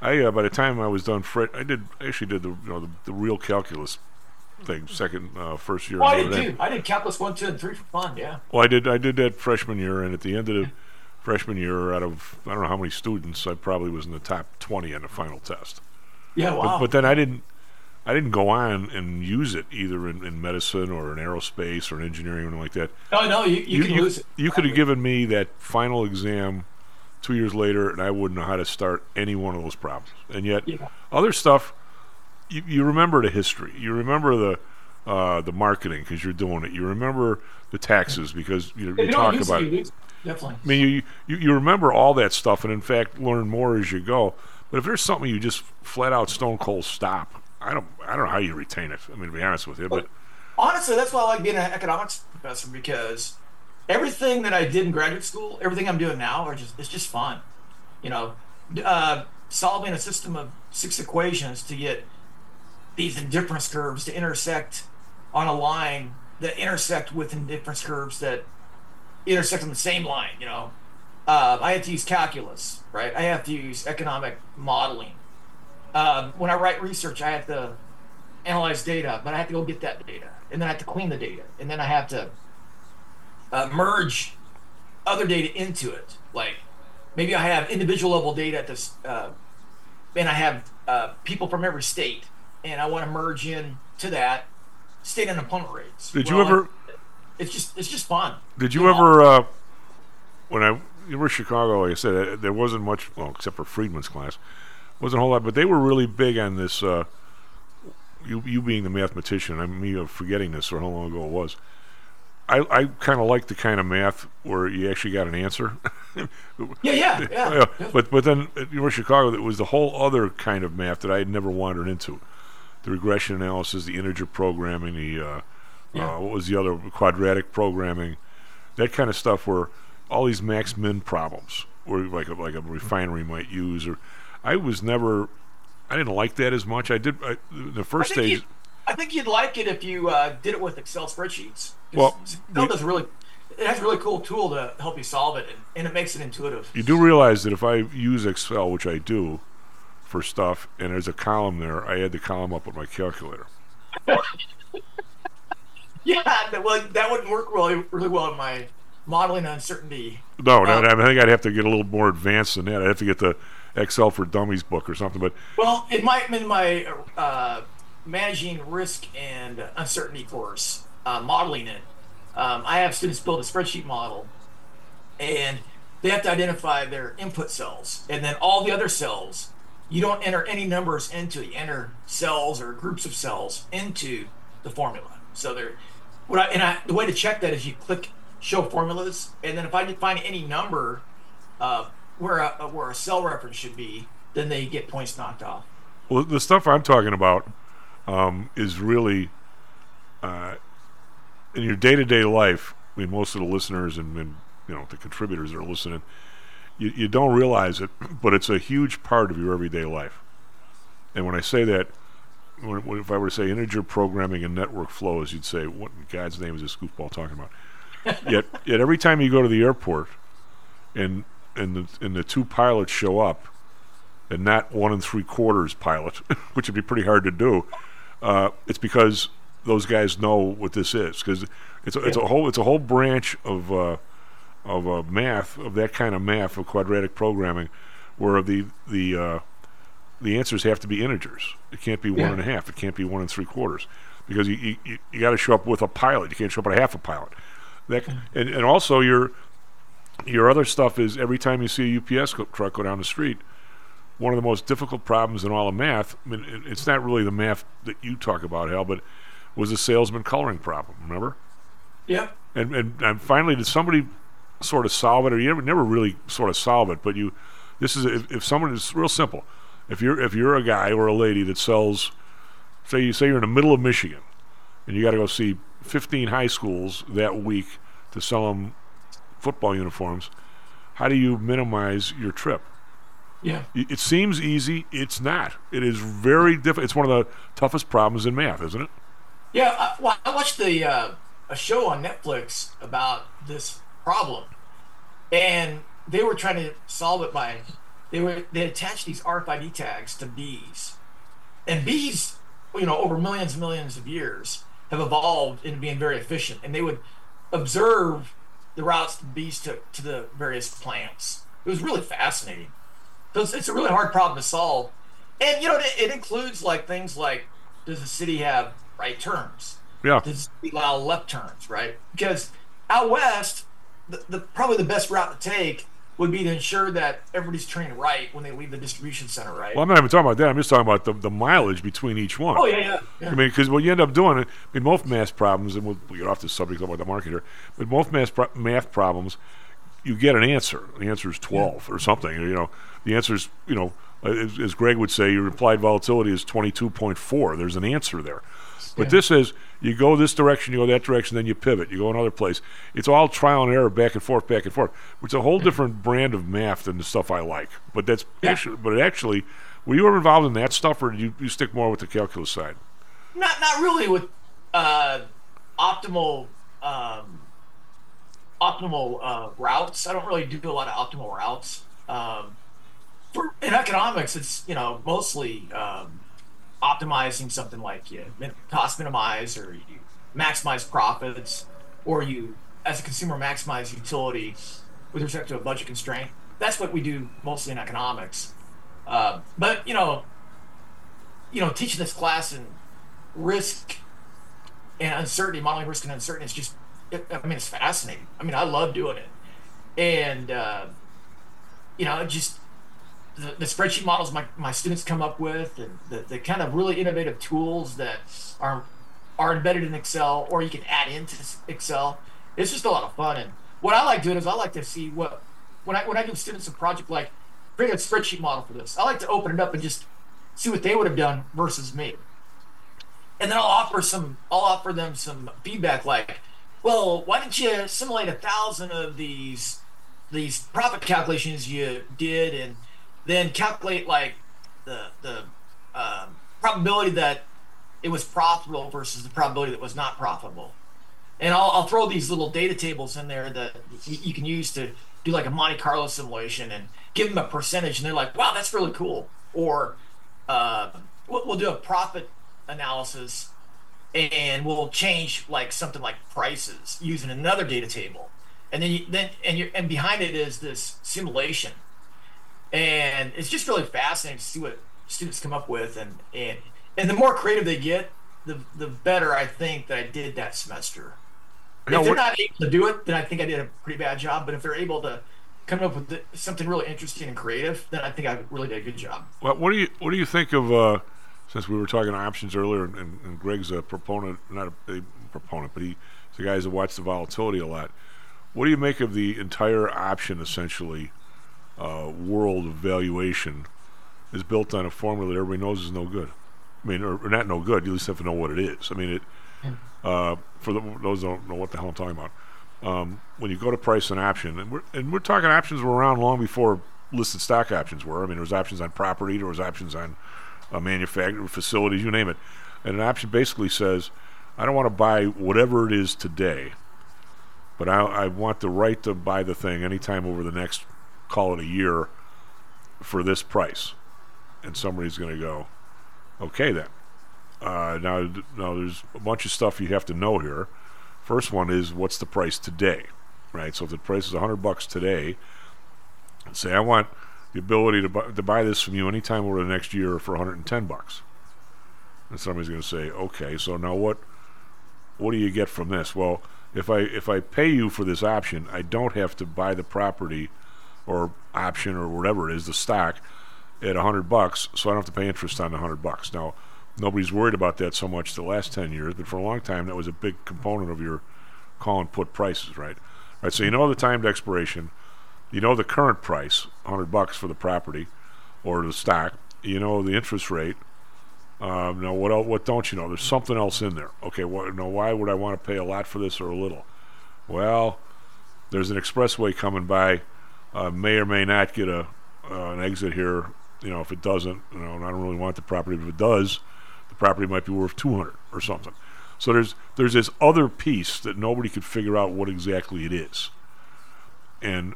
I uh, by the time I was done, Fred, I did I actually did the you know the, the real calculus thing second uh, first year. Oh, I did too. I did calculus one, two, and three for fun. Yeah. Well, I did. I did that freshman year, and at the end of the freshman year, out of I don't know how many students, I probably was in the top twenty on the final test. Yeah, But- wow. But, then I didn't. I didn't go on and use it either in, in medicine or in aerospace or in engineering or anything like that. No, no, you, you, can lose it. You could have given me that final exam two years later, and I wouldn't know how to start any one of those problems. And yet, Yeah. other stuff, you, you remember the history. You remember the uh, the marketing because you're doing it. You remember the taxes because you, you talk about it, it. you lose it. Definitely. I mean, you, you you remember all that stuff, and in fact, learn more as you go. But if there's something you just flat out stone cold stop, I don't I don't know how you retain it. I mean, to be honest with you, but Honestly, that's why I like being an economics professor because everything that I did in graduate school, everything I'm doing now, are just it's just fun. You know, uh, solving a system of six equations to get these indifference curves to intersect on a line that intersect with indifference curves that intersect on the same line. You know, uh, I have to use calculus, right? I have to use economic modeling. Um, when I write research, I have to analyze data, but I have to go get that data, and then I have to clean the data, and then I have to uh, merge other data into it. Like maybe I have individual level data at this, uh, and I have uh, people from every state, and I want to merge in to that state unemployment rates. Did you ever- It's just it's just fun. Did you ever, uh, when I you were in Chicago, like I said, uh, there wasn't much, well, except for Friedman's class, wasn't a whole lot, but they were really big on this. Uh, you you being the mathematician, I'm me of forgetting this or how long ago it was. I, I kind of like the kind of math where you actually got an answer. Yeah, yeah, yeah. But but then at University of Chicago, it was the whole other kind of math that I had never wandered into, the regression analysis, the integer programming, the uh, uh, what was the other quadratic programming, that kind of stuff where all these max min problems, where like a, like a refinery might use, or I was never, I didn't like that as much. I did I, the first stage. you'd, I think you'd like it if you uh, did it with Excel spreadsheets. Well, Excel does really. It has a really cool tool to help you solve it, and, and it makes it intuitive. You do realize that if I use Excel, which I do, for stuff, and there's a column there, I add the column up with my calculator. Yeah, that, well, that wouldn't work really, really well in my modeling uncertainty. No, no, Um, I think I'd have to get a little more advanced than that. I'd have to get the Excel for Dummies book or something. But Well, in my in my uh, managing risk and uncertainty course, uh, modeling it, um, I have students build a spreadsheet model, and they have to identify their input cells, and then all the other cells. You don't enter any numbers into. You enter cells or groups of cells into the formula. So they're what I, and I, the way to check that is you click show formulas, and then if I find any number uh, where a, where a cell reference should be, then they get points knocked off. well, the stuff I'm talking about um, is really uh, in your day-to-day life. I mean, most of the listeners and, and you know the contributors that are listening, you, you don't realize it, but it's a huge part of your everyday life. And when I say that, when, when, if I were to say integer programming and network flows, you'd say, "What in God's name is this goofball talking about?" yet, yet every time you go to the airport, and and the and the two pilots show up, and not one and three quarters pilot, which would be pretty hard to do, uh, it's because those guys know what this is because it's a, it's a whole it's a whole branch of uh, of uh, math of that kind of math of quadratic programming, where the the uh, the answers have to be integers. It can't be one Yeah. and a half. It can't be one and three quarters because you you, you, got to show up with a pilot. You can't show up with a half a pilot. That and, and also your your other stuff is every time you see a UPS co- truck go down the street, one of the most difficult problems in all of math. I mean, it's not really the math that you talk about, Hal, but was the salesman coloring problem. Remember? Yeah. And and, and finally, did somebody sort of solve it, or you never, never really sort of solve it? But you, this is if, if someone is real simple. If you're if you're a guy or a lady that sells, say you say you're in the middle of Michigan, and you got to go see 15 high schools that week to sell them football uniforms, how do you minimize your trip? Yeah. It seems easy. It's not. It is very difficult. It's one of the toughest problems in math, isn't it? Yeah, I, well, I watched the uh, a show on Netflix about this problem, and they were trying to solve it by they were they attached these RFID tags to bees, and bees, you know, over millions and millions of years have evolved into being very efficient, and they would observe the routes the bees took to the various plants. It was really fascinating. It's, a really hard problem to solve, and you know, it, it includes like things like does the city have right turns? Yeah. Does it allow left turns, right? Because out west, the, the probably the best route to take would be to ensure that everybody's turning right when they leave the distribution center, right? Well, I'm not even talking about that. I'm just talking about the, the mileage between each one. Oh, yeah, yeah, yeah. I mean, because what you end up doing, I mean, most math problems, and we'll, we'll get off the subject about the market here, but most math, pro- math problems, you get an answer. The answer is 12 or something. You know, the answer is, you know, as, as Greg would say, your implied volatility is 22.4. There's an answer there. But Yeah. this is you go this direction, you go that direction, then you pivot, you go another place. It's all trial and error, back and forth, back and forth. It's a whole different brand of math than the stuff I like. But that's actually, but actually, were you ever involved in that stuff, or did you, you stick more with the calculus side? not not really with uh, optimal um, optimal uh, routes. I don't really do a lot of optimal routes. Um, for, in economics, it's you know mostly um, optimizing something like you cost minimize or you maximize profits, or you as a consumer maximize utility with respect to a budget constraint. That's what we do mostly in economics. Uh, but you know, you know, teaching this class in risk and uncertainty, modeling risk and uncertainty is just, it, I mean, it's fascinating. I mean, I love doing it. And, uh, you know, just, the, the spreadsheet models my, my students come up with and the, the kind of really innovative tools that are are embedded in Excel or you can add into Excel. It's just a lot of fun. And what I like doing is I like to see what when I when I give students a project like create a spreadsheet model for this, I like to open it up and just see what they would have done versus me. And then I'll offer some I'll offer them some feedback like, well, why didn't you simulate a thousand of these these profit calculations you did and then calculate like the the um, probability that it was profitable versus the probability that was not profitable. And I'll, I'll throw these little data tables in there that you, you can use to do like a Monte Carlo simulation and give them a percentage, and they're like, "Wow, that's really cool." Or uh, we'll, we'll do a profit analysis, and we'll change like something like prices using another data table, and then you, then and you and behind it is this simulation, and it's just really fascinating to see what students come up with, and and and the more creative they get, the the better I think that I did that semester. Now, if they're not able to do it, then I think I did a pretty bad job. But if they're able to come up with the, something really interesting and creative, then I think I really did a good job. Well, what do you what do you think of? Uh, since we were talking options earlier, and, and, and Greg's a proponent, not a, a proponent, but he, he's a guy who watched the volatility a lot. What do you make of the entire option, essentially, uh, world of valuation is built on a formula that everybody knows is no good? I mean, or, or not no good. You at least have to know what it is. I mean, it. Uh, for the, those who don't know what the hell I'm talking about, um, when you go to price an option, and we're and we're talking options were around long before listed stock options were. I mean, there was options on property, there was options on uh, manufacturing facilities, you name it. And an option basically says, I don't want to buy whatever it is today, but I, I want the right to buy the thing anytime over the next, call it a year, for this price. And somebody's going to go, okay then. Uh, now, now there's a bunch of stuff you have to know here. First one is what's the price today, right? So if the price is 100 bucks today, say I want the ability to buy, to buy this from you anytime over the next year for 110 bucks. And somebody's going to say, okay, so now what? What do you get from this? Well, if I if I pay you for this option, I don't have to buy the property or option or whatever it is, the stock, at 100 bucks, so I don't have to pay interest on the 100 bucks. Now, nobody's worried about that so much the last 10 years, but for a long time that was a big component of your call and put prices, right? Right, so you know the timed expiration, you know the current price, 100 bucks for the property or the stock, you know the interest rate. Um, now, what el- what don't you know? There's something else in there. Okay, what, now why would I want to pay a lot for this or a little? Well, there's an expressway coming by, uh, may or may not get a uh, an exit here. You know, if it doesn't, you know, and I don't really want the property. But if it does, the property might be worth 200 or something. So there's there's this other piece that nobody could figure out what exactly it is, and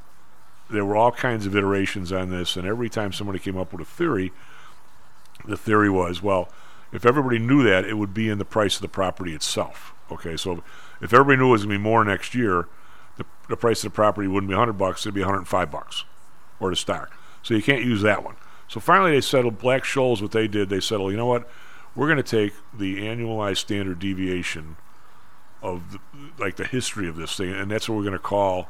there were all kinds of iterations on this. And every time somebody came up with a theory, the theory was, well, if everybody knew that, it would be in the price of the property itself. Okay, so if everybody knew it was going to be more next year, the, the price of the property wouldn't be 100 bucks; it'd be 105 bucks, or the stock. So you can't use that one. So finally, they settled. Black Scholes, what they did, they settled. You know what? We're going to take the annualized standard deviation of the, like the history of this thing, and that's what we're going to call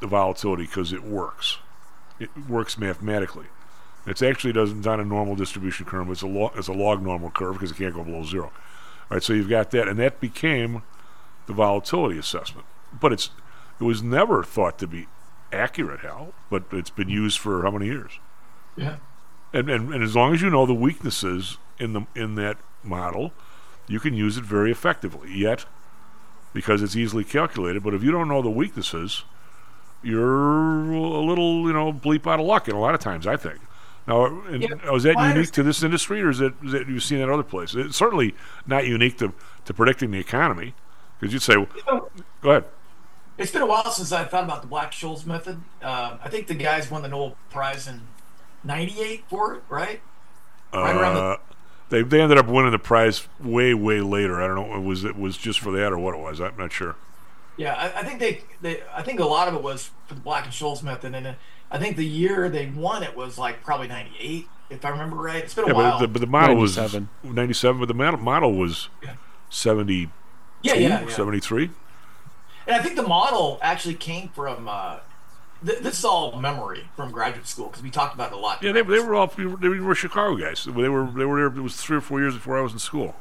the volatility because it works. It works mathematically. It's actually doesn't not a normal distribution curve. It's a log, it's a log normal curve because it can't go below zero. All right, so you've got that, and that became the volatility assessment. But it's it was never thought to be accurate, Hal. But it's been used for how many years? Yeah. And, and and as long as you know the weaknesses in the in that model, you can use it very effectively. Yet, because it's easily calculated, but if you don't know the weaknesses, you're a little you know bleep out of luck. And a lot of times, I think. Now, and, Yeah, is that well, unique to this industry, or is it is that you've seen that other places? It's certainly not unique to, to predicting the economy, because you'd say, well, "Go ahead." It's been a while since I thought about the Black Scholes method. Uh, I think the guys won the Nobel Prize in '98 for it, right? Right around the- Uh, they they ended up winning the prize way way later. I don't know. Was it was just for that or what it was? I'm not sure. Yeah, I, I think they, they, I think a lot of it was for the Black and Scholes method, and uh, I think the year they won it was like probably '98, if I remember right. It's been a Yeah, while. but the, but the model 97. was 97, but the model, model was 73 Yeah, yeah, yeah. 73. And I think the model actually came from. Uh, th- this is all memory from graduate school because we talked about it a lot. Yeah, they, they were all they were Chicago guys. They were they were there. It was three or four years before I was in school.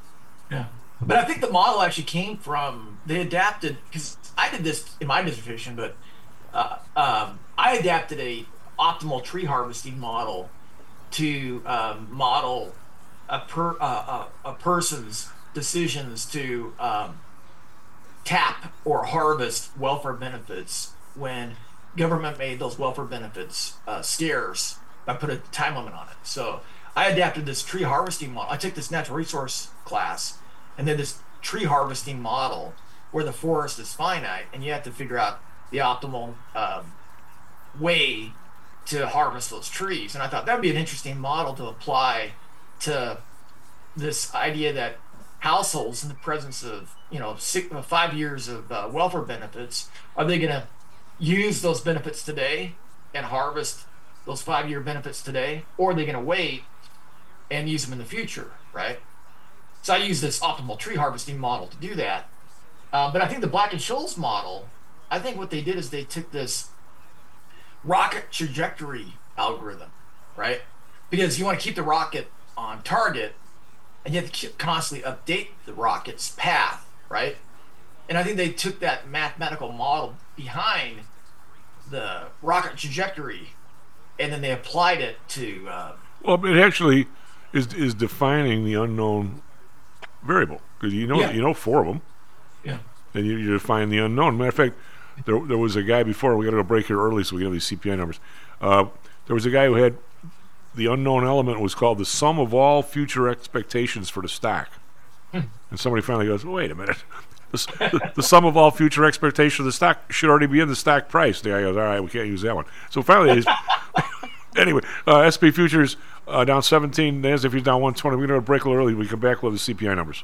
Yeah, but I think the model actually came from they adapted because I did this in my dissertation, but uh, um, I adapted a optimal tree harvesting model to um, model a per uh, a, a person's decisions to um, tap or harvest welfare benefits when government made those welfare benefits uh, scarce by putting a time limit on it. So I adapted this tree harvesting model. I took this natural resource class and then this tree harvesting model where the forest is finite and you have to figure out the optimal um, way to harvest those trees. And I thought that would be an interesting model to apply to this idea that households in the presence of you know six, uh, five years of uh, welfare benefits are they going to use those benefits today and harvest those five year benefits today? Or are they going to wait and use them in the future right? So i use this optimal tree harvesting model to do that. Uh, but i think the black and scholes model i think what they did is they took this rocket trajectory algorithm right? Because you want to keep the rocket on target you have to constantly update the rocket's path, right? And I think they took that mathematical model behind the rocket trajectory, and then they applied it to. Uh, well, it actually is is defining the unknown variable because you know Yeah. you know four of them. Yeah. And you, you define the unknown. Matter of fact, there there was a guy before we got to go break here early so we get these CPI numbers. Uh, there was a guy who had the unknown element was called the sum of all future expectations for the stock. and somebody finally goes, wait a minute. The, the, sum of all future expectations of the stock should already be in the stock price. The guy goes, all right, we can't use that one. So finally, anyway, uh, SP futures uh, down 17, NASDAQ futures down 120. We're going to break a little early. We come back with the CPI numbers.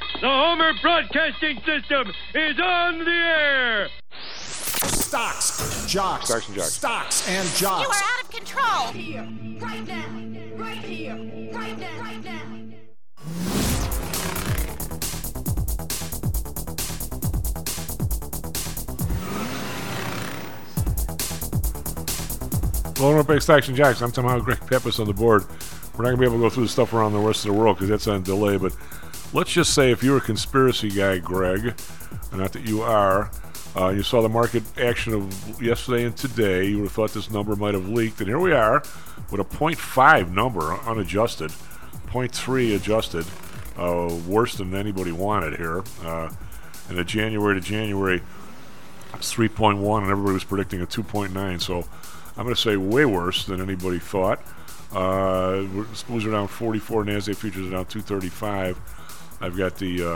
The Homer Broadcasting System is on the air! Stocks, jocks, Stocks and jocks. stocks and You are out of control. Here, right now, right here, right now, right now. Blowing up Big Stocks and Jocks. I'm Tom Hoel Greg Pepis on the board. We're not going to be able to go through the stuff around the rest of the world because that's on delay. But let's just say if you're a conspiracy guy, Greg, not that you are, uh, you saw the market action of yesterday and today, you would have thought this number might have leaked. And here we are with a 0.5 number unadjusted, 0.3 adjusted, uh, worse than anybody wanted here. Uh, and a January to January, it's 3.1, and everybody was predicting a 2.9. So I'm going to say way worse than anybody thought. Uh, we're- SPOs are down 44, NASDAQ futures are down 235. I've got the uh,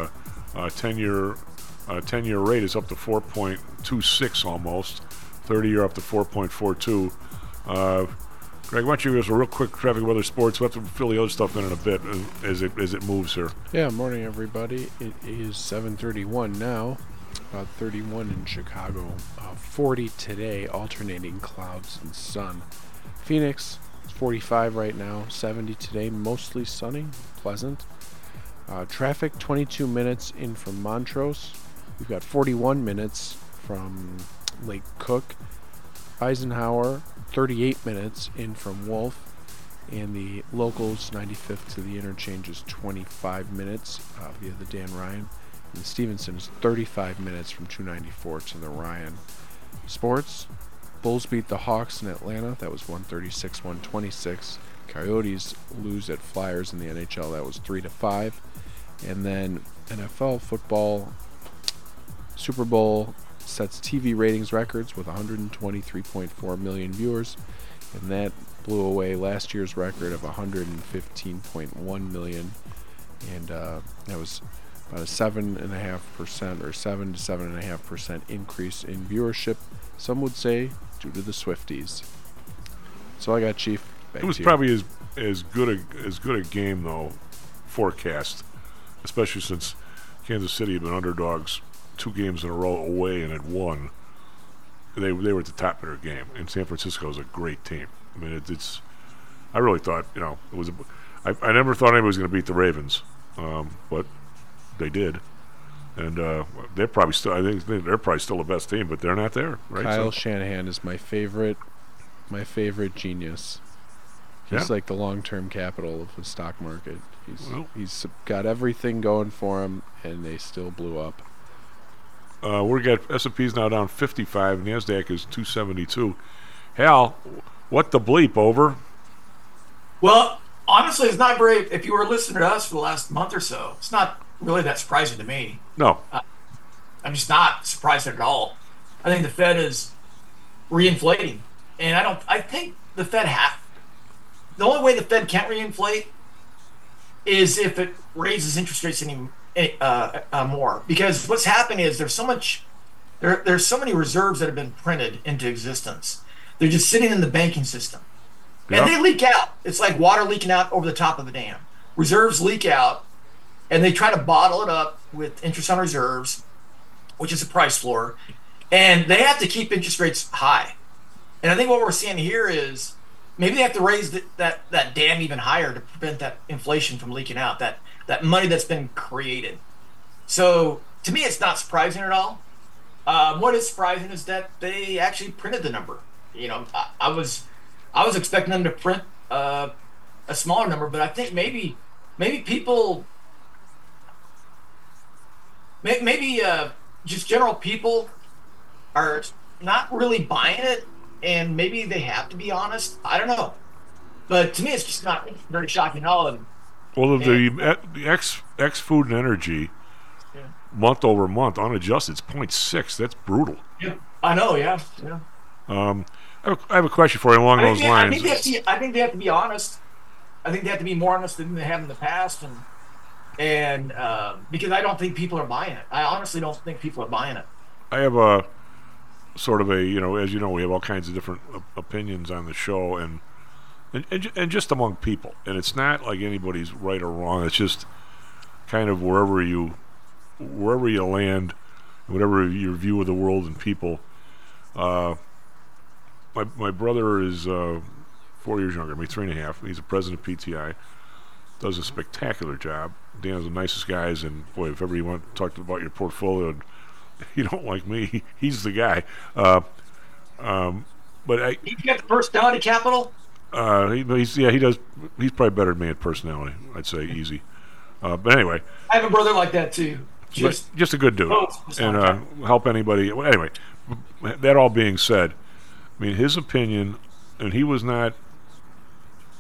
uh, 10-year uh, 10-year rate is up to 4.26 almost. 30-year up to 4.42. Uh, Greg, why don't you give us a real quick traffic weather sports? We'll have to fill the other stuff in in a bit as it as it moves here. Yeah, morning everybody. It is 7:31 now. About 31 in Chicago. Uh, 40 today, alternating clouds and sun. Phoenix, 45 right now. 70 today, mostly sunny, pleasant. Uh, traffic 22 minutes in from Montrose. We've got 41 minutes from Lake Cook. Eisenhower 38 minutes in from Wolf. And the locals 95th to the interchange is 25 minutes uh, via the Dan Ryan. And Stevenson is 35 minutes from 294 to the Ryan. Sports Bulls beat the Hawks in Atlanta. That was 136 126. Coyotes lose at Flyers in the NHL. That was 3 to 5. And then NFL football Super Bowl sets TV ratings records with 123.4 million viewers, and that blew away last year's record of 115.1 million, and uh, that was about a seven and a half percent or seven to seven and a half percent increase in viewership. Some would say due to the Swifties. So I got Chief. Back it was probably as as good a as good a game though forecast, especially since Kansas City had been underdogs two games in a row away and had won. They they were at the top of their game, and San Francisco is a great team. I mean, it, it's. I really thought you know it was. A, I, I never thought anybody was going to beat the Ravens, um, but they did, and uh, they're probably still. I think they're probably still the best team, but they're not there, right? Kyle So- Shanahan is my favorite, my favorite genius. He's Yeah. like the long-term capital of the stock market. He's Well- he's got everything going for him, and they still blew up. Uh, we got S&P's now down 55, and Nasdaq is 272. Hal, what the bleep? Over. Well, honestly, it's not very. If you were listening to us for the last month or so, it's not really that surprising to me. No. I'm just not surprised at all. I think the Fed is reinflating, and I don't. I think the Fed have. The only way the Fed can't reinflate is if it raises interest rates any uh, uh, more. Because what's happening is there's so much. There, there's so many reserves that have been printed into existence. They're just sitting in the banking system, and they leak out. It's like water leaking out over the top of a dam. Reserves leak out, and they try to bottle it up with interest on reserves, which is a price floor, and they have to keep interest rates high. And I think what we're seeing here is maybe they have to raise the, that that dam even higher to prevent that inflation from leaking out. That that money that's been created. So to me, it's not surprising at all. Um, what is surprising is that they actually printed the number. You know, I, I was I was expecting them to print uh, a smaller number, but I think maybe maybe people may- maybe uh, just general people are not really buying it, and maybe they have to be honest. I don't know, but to me, it's just not very shocking at all. And Well, the, the X X Food and Energy month over month unadjusted, it's 0.6. That's brutal. yeah, I know, yeah, yeah. Um, I, have a, I have a question for you along those they, I, think they have to be, I think they have to be honest. I think they have to be more honest than they have in the past, and and uh, because I don't think people are buying it. I honestly don't think people are buying it. I have a sort of a you know, as you know, we have all kinds of different op- opinions on the show, and and and, and just among people, and it's not like anybody's right or wrong. It's just kind of wherever you wherever you land, whatever your view of the world and people. Uh, my my brother is uh, four years younger me, three and a half. He's the president of PTI. Does a spectacular job. Dan's the nicest guys, and boy, if ever you want to talk about your portfolio, and you don't like me, he's the guy. Uh, um, but I, You got the personality capital. uh, he, he's yeah, he does. He's probably better than me at personality. I'd say easy. Uh, but anyway, I have a brother like that too. Just just a good dude, Oh, and uh, help anybody. Well, anyway, that all being said, I mean his opinion, and he was not.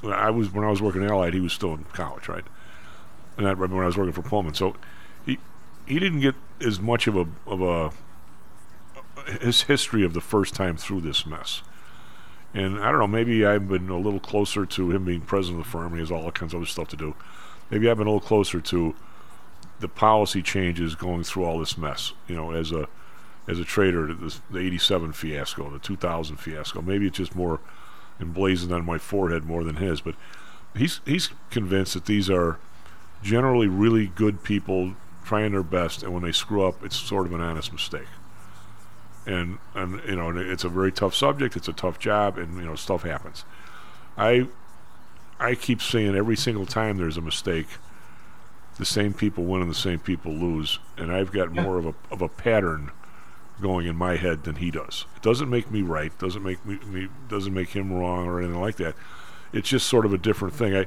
I was when I was working at Allied. He was still in college, right? And I remember when I was working for Pullman. So he he didn't get as much of a of a his history of the first time through this mess. And I don't know, maybe I've been a little closer to him being president of the firm. He has all kinds of other stuff to do. Maybe I've been a little closer to the policy changes going through all this mess. You know, as a as a trader, the, the '87 fiasco, the 2000 fiasco. Maybe it's just more emblazoned on my forehead more than his. But he's he's convinced that these are generally really good people trying their best, and when they screw up, it's sort of an honest mistake. And and you know, it's a very tough subject. It's a tough job, and you know, stuff happens. I I keep saying every single time there's a mistake, the same people win and the same people lose, and I've got more of a of a pattern going in my head than he does. It doesn't make me right. Doesn't make me, me doesn't make him wrong or anything like that. it's just sort of a different thing. I,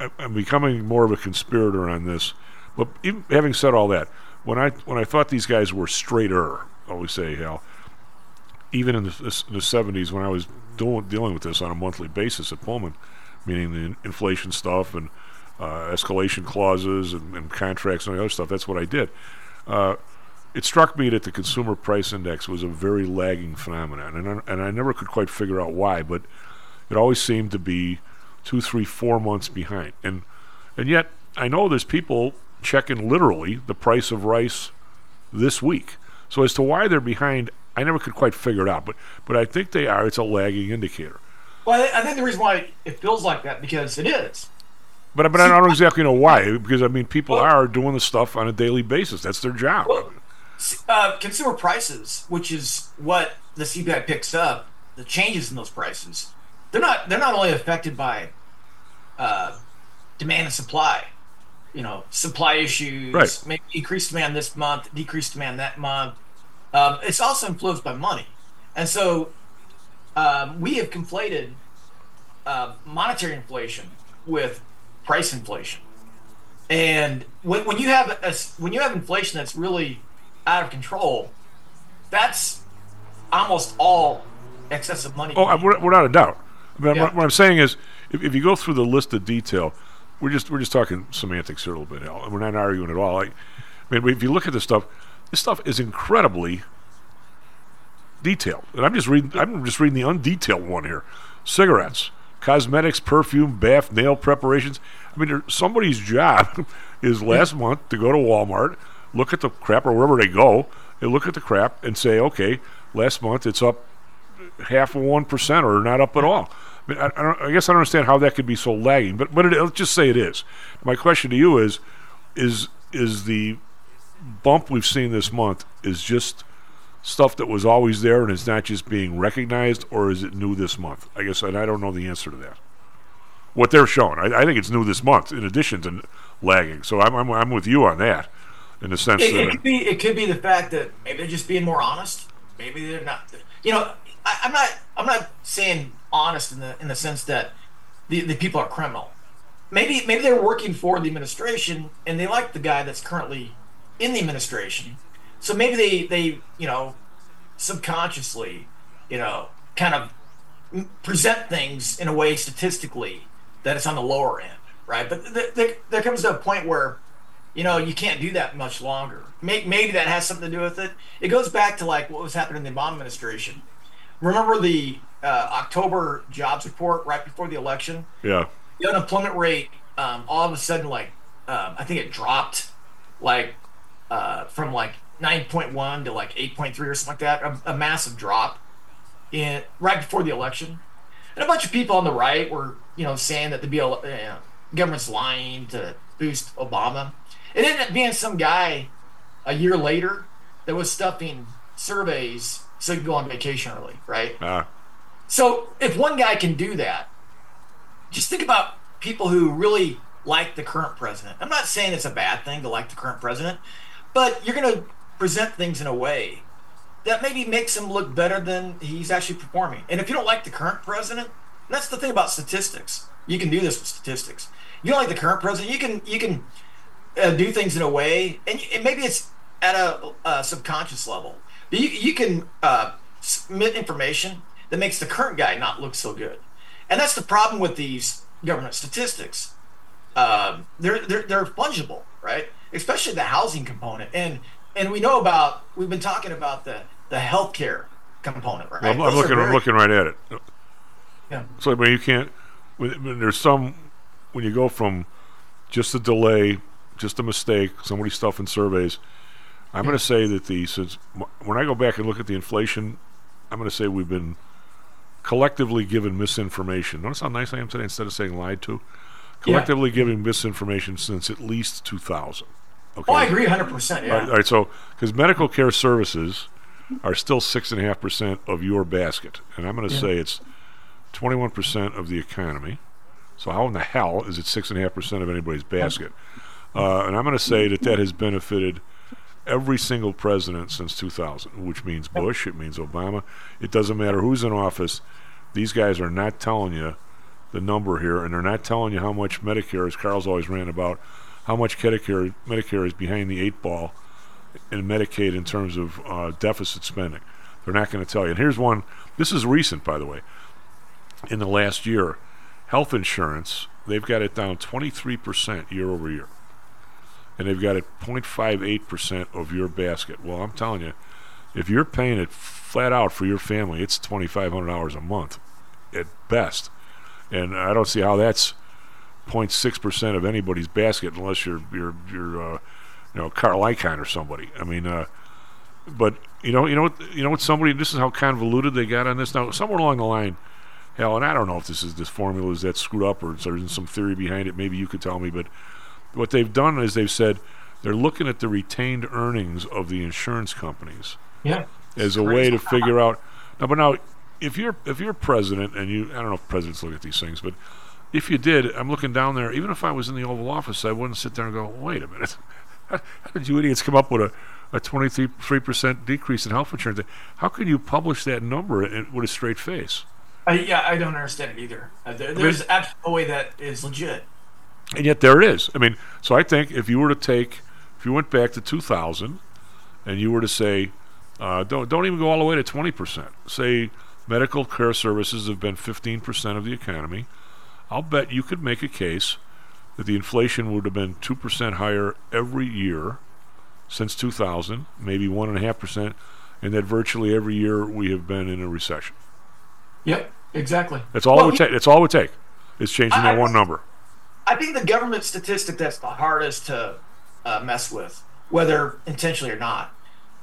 I I'm becoming more of a conspirator on this. But even, having said all that, when I when I thought these guys were straighter, I always say, hell, even in the, in the 70s when I was doing, dealing with this on a monthly basis at Pullman, meaning the inflation stuff and uh, escalation clauses and, and contracts and other stuff, that's what I did. Uh, it struck me that the consumer price index was a very lagging phenomenon, and I, and I never could quite figure out why, but it always seemed to be two, three, four months behind. And and yet I know there's people checking literally the price of rice this week. So as to why they're behind, I never could quite figure it out. But but I think they are. It's a lagging indicator. Well, I- I think the reason why it feels like that because it is. But but I don't exactly know why because I mean people are doing the stuff on a daily basis. That's their job. Uh, consumer prices, which is what the CPI picks up, the changes in those prices, they're not they're not only affected by uh, demand and supply. You know, supply issues, Right. maybe increased demand this month, decreased demand that month. Um, it's also influenced by money, and so um, we have conflated uh, monetary inflation with price inflation. And when, when you have a, when you have inflation that's really out of control, that's almost all excessive money. Oh, I, without without a doubt. But Yeah. what I'm saying is, if, if you go through the list of detail, we're just we're just talking semantics here a little bit, Hal, we're not arguing at all. I mean, if you look at this stuff, this stuff is incredibly detailed. And I'm just reading I'm just reading the undetailed one here. Cigarettes, cosmetics, perfume, bath, nail preparations. I mean, somebody's job is last month to go to Walmart, look at the crap or wherever they go, and look at the crap and say, okay, last month it's up half of one percent or not up at all. I, mean, I, I, don't, I guess I don't understand how that could be so lagging, but but it, let's just say it is. My question to you is, is is the bump we've seen this month is just stuff that was always there and it's not just being recognized, or is it new this month? I guess, and I don't know the answer to that. What they're showing, I, I think it's new this month, in addition to lagging. So I'm, I'm I'm with you on that, in the sense It, that it could be it could be the fact that maybe they're just being more honest. Maybe they're not. You know, I, I'm not I'm not saying honest in the in the sense that the, the people are criminal. Maybe maybe they're working for the administration and they like the guy that's currently in the administration. So maybe they they you know subconsciously you know kind of present things in a way statistically that it's on the lower end, right? But th- th- there comes to a point where you know, you can't do that much longer. May- Maybe that has something to do with it. It goes back to like what was happening in the Obama administration. Remember the uh, October jobs report right before the election? yeah, The unemployment rate, um, all of a sudden, like um, I think it dropped, like uh, from like 9.1 to like 8.3 or something like that. A, a massive drop in right before the election, and a bunch of people on the right were you know saying that the BL, uh, government's lying to boost Obama. It ended up being some guy a year later that was stuffing surveys so he could go on vacation early, right? ah, So if one guy can do that, just think about people who really like the current president. I'm not saying it's a bad thing to like the current president, but you're going to present things in a way that maybe makes him look better than he's actually performing. And if you don't like the current president, that's the thing about statistics. You can do this with statistics. You don't like the current president, you can you can uh, do things in a way, and, and maybe it's at a, a subconscious level. But you you can uh, submit information that makes the current guy not look so good, and that's the problem with these government statistics. Um, they're, they're they're fungible, right? Especially the housing component, and and we know about we've been talking about the the healthcare component, right? I'm, I'm looking. I'm looking right at it. Yeah. So I mean, you can't. When, when there's some, when you go from just a delay, just a mistake, somebody stuffing surveys. I'm going to say that the since when I go back and look at the inflation, I'm going to say we've been collectively given misinformation. Notice how nice I am today instead of saying lied to. Collectively giving misinformation since at least 2000. Okay. Oh, I agree 100%. Yeah. All right, all right, so because medical care services are still six and a half percent of your basket, and I'm going to Yeah. say it's 21 percent of the economy. So how in the hell is it six and a half percent of anybody's basket? Uh, and I'm going to say that that has benefited every single president since 2000, which means Bush, it means Obama. It doesn't matter who's in office; these guys are not telling you the number here, and they're not telling you how much Medicare, as Karl's always ran about, how much Medicare Medicare is behind the eight ball in Medicaid in terms of uh, deficit spending. They're not going to tell you. And here's one. This is recent, by the way. In the last year, health insurance they've got it down 23% year over year, and they've got it 0.58% of your basket. Well, I'm telling you, if you're paying it flat out for your family, it's $2,500 a month at best, and I don't see how that's 0.6% of anybody's basket unless you're you're you're uh, you know Carl Icahn or somebody. I mean, uh, but you know you know what, you know what somebody this is how convoluted they got on this now somewhere along the line. Hell, and I don't know if this is this formula is that screwed up or there's some theory behind it. Maybe you could tell me, but what they've done is they've said they're looking at the retained earnings of the insurance companies Yeah. as a way to figure out. Now, but now, if you're if you're president and you, I don't know if presidents look at these things, but if you did, I'm looking down there. Even if I was in the Oval Office, I wouldn't sit there and go, "Wait a minute, how, how did you idiots come up with a a 23 percent decrease in health insurance? How can you publish that number in, with a straight face?" I, yeah, I don't understand it either. Uh, there, there's absolutely no way that is legit. And yet there it is. I mean, so I think if you were to take, if you went back to 2000, and you were to say, uh, don't don't even go all the way to 20 percent. Say medical care services have been 15 percent of the economy. I'll bet you could make a case that the inflation would have been two percent higher every year since 2000, maybe one and a half percent, and that virtually every year we have been in a recession. Yep, exactly. That's all Well, it would take. That's all it would take is changing I- that one number. I think the government statistic that's the hardest to uh, mess with, whether intentionally or not,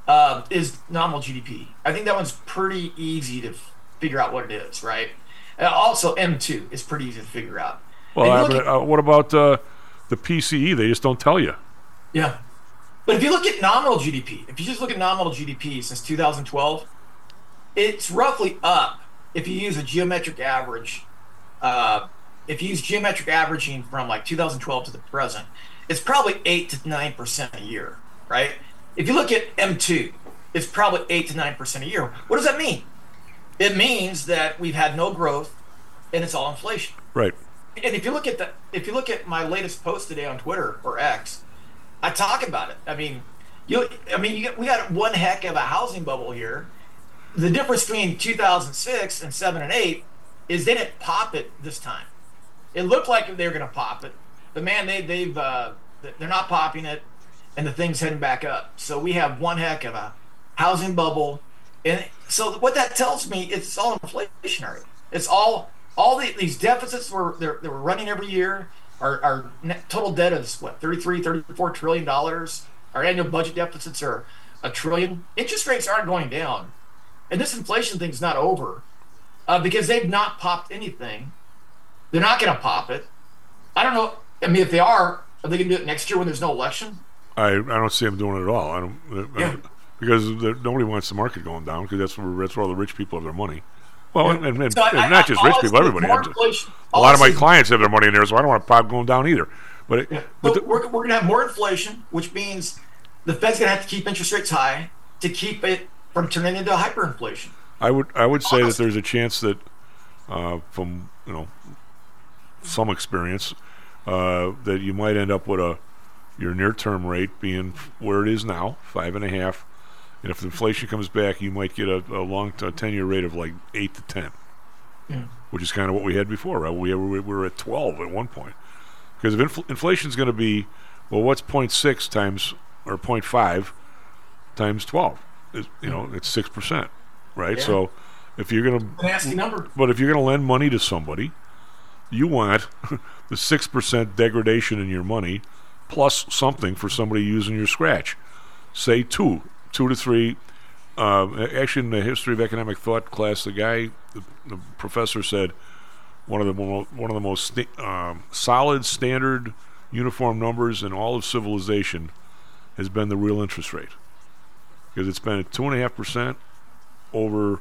uh, is nominal GDP. I think that one's pretty easy to f- figure out what it is, right? And also, M2 is pretty easy to figure out. Well, uh, but, uh, what about uh, the PCE? They just don't tell you. Yeah. But if you look at nominal GDP, if you just look at nominal GDP since 2012, it's roughly up if you use a geometric average. Uh, if you use geometric averaging from like 2012 to the present, it's probably 8 to 9% a year, right? If you look at M2, it's probably 8 to 9% a year. What does that mean? It means that we've had no growth and it's all inflation Right. and if you look at the if you look at my latest post today on Twitter or X, I talk about it. I mean, you I mean, you we got one heck of a housing bubble here. The difference between 2006 and 7 and 8 is they didn't pop it this time. It looked like they were going to pop it, but man, they they've uh, they're not popping it, and the thing's heading back up. So we have one heck of a housing bubble, and so what that tells me it's all inflationary. It's all all the, these deficits were they were running every year. Our, our total debt is what 33, 34 trillion dollars. Our annual budget deficits are a trillion. Interest rates aren't going down, and this inflation thing's not over uh, because they've not popped anything. They're not going to pop it. I don't know. I mean, if they are, are they going to do it next year when there's no election? I, I don't see them doing it at all. I don't, I don't- because nobody wants the market going down because that's where that's where all the rich people have their money. Well, and, and, and, So and I- not just rich people, everybody. more A lot of my clients have their money in there, so I don't want to pop going down either. But it, but But we're, we're going to have more inflation, which means the Fed's going to have to keep interest rates high to keep it from turning into hyperinflation. I would I would say that there's a chance that uh, from you know some experience uh, that you might end up with a your near term rate being where it is now five and a half, and if inflation comes back, you might get a, a long t- ten year rate of like eight to ten, Yeah. which is kind of what we had before. Right? We were, we were at twelve at one point because if infl- inflation is going to be well, what's 0.6 times or 0.5 times twelve? Is, you know, it's six percent, right? Yeah. So if you're going to, nasty number. but if you're going to lend money to somebody, you want the six percent degradation in your money plus something for somebody using your scratch. Say two, two to three. Uh, actually, in the history of economic thought class, the guy, the, the professor said, one of the mo- one of the most sta- um, solid, standard, uniform numbers in all of civilization has been the real interest rate, because it's been at two and a half percent over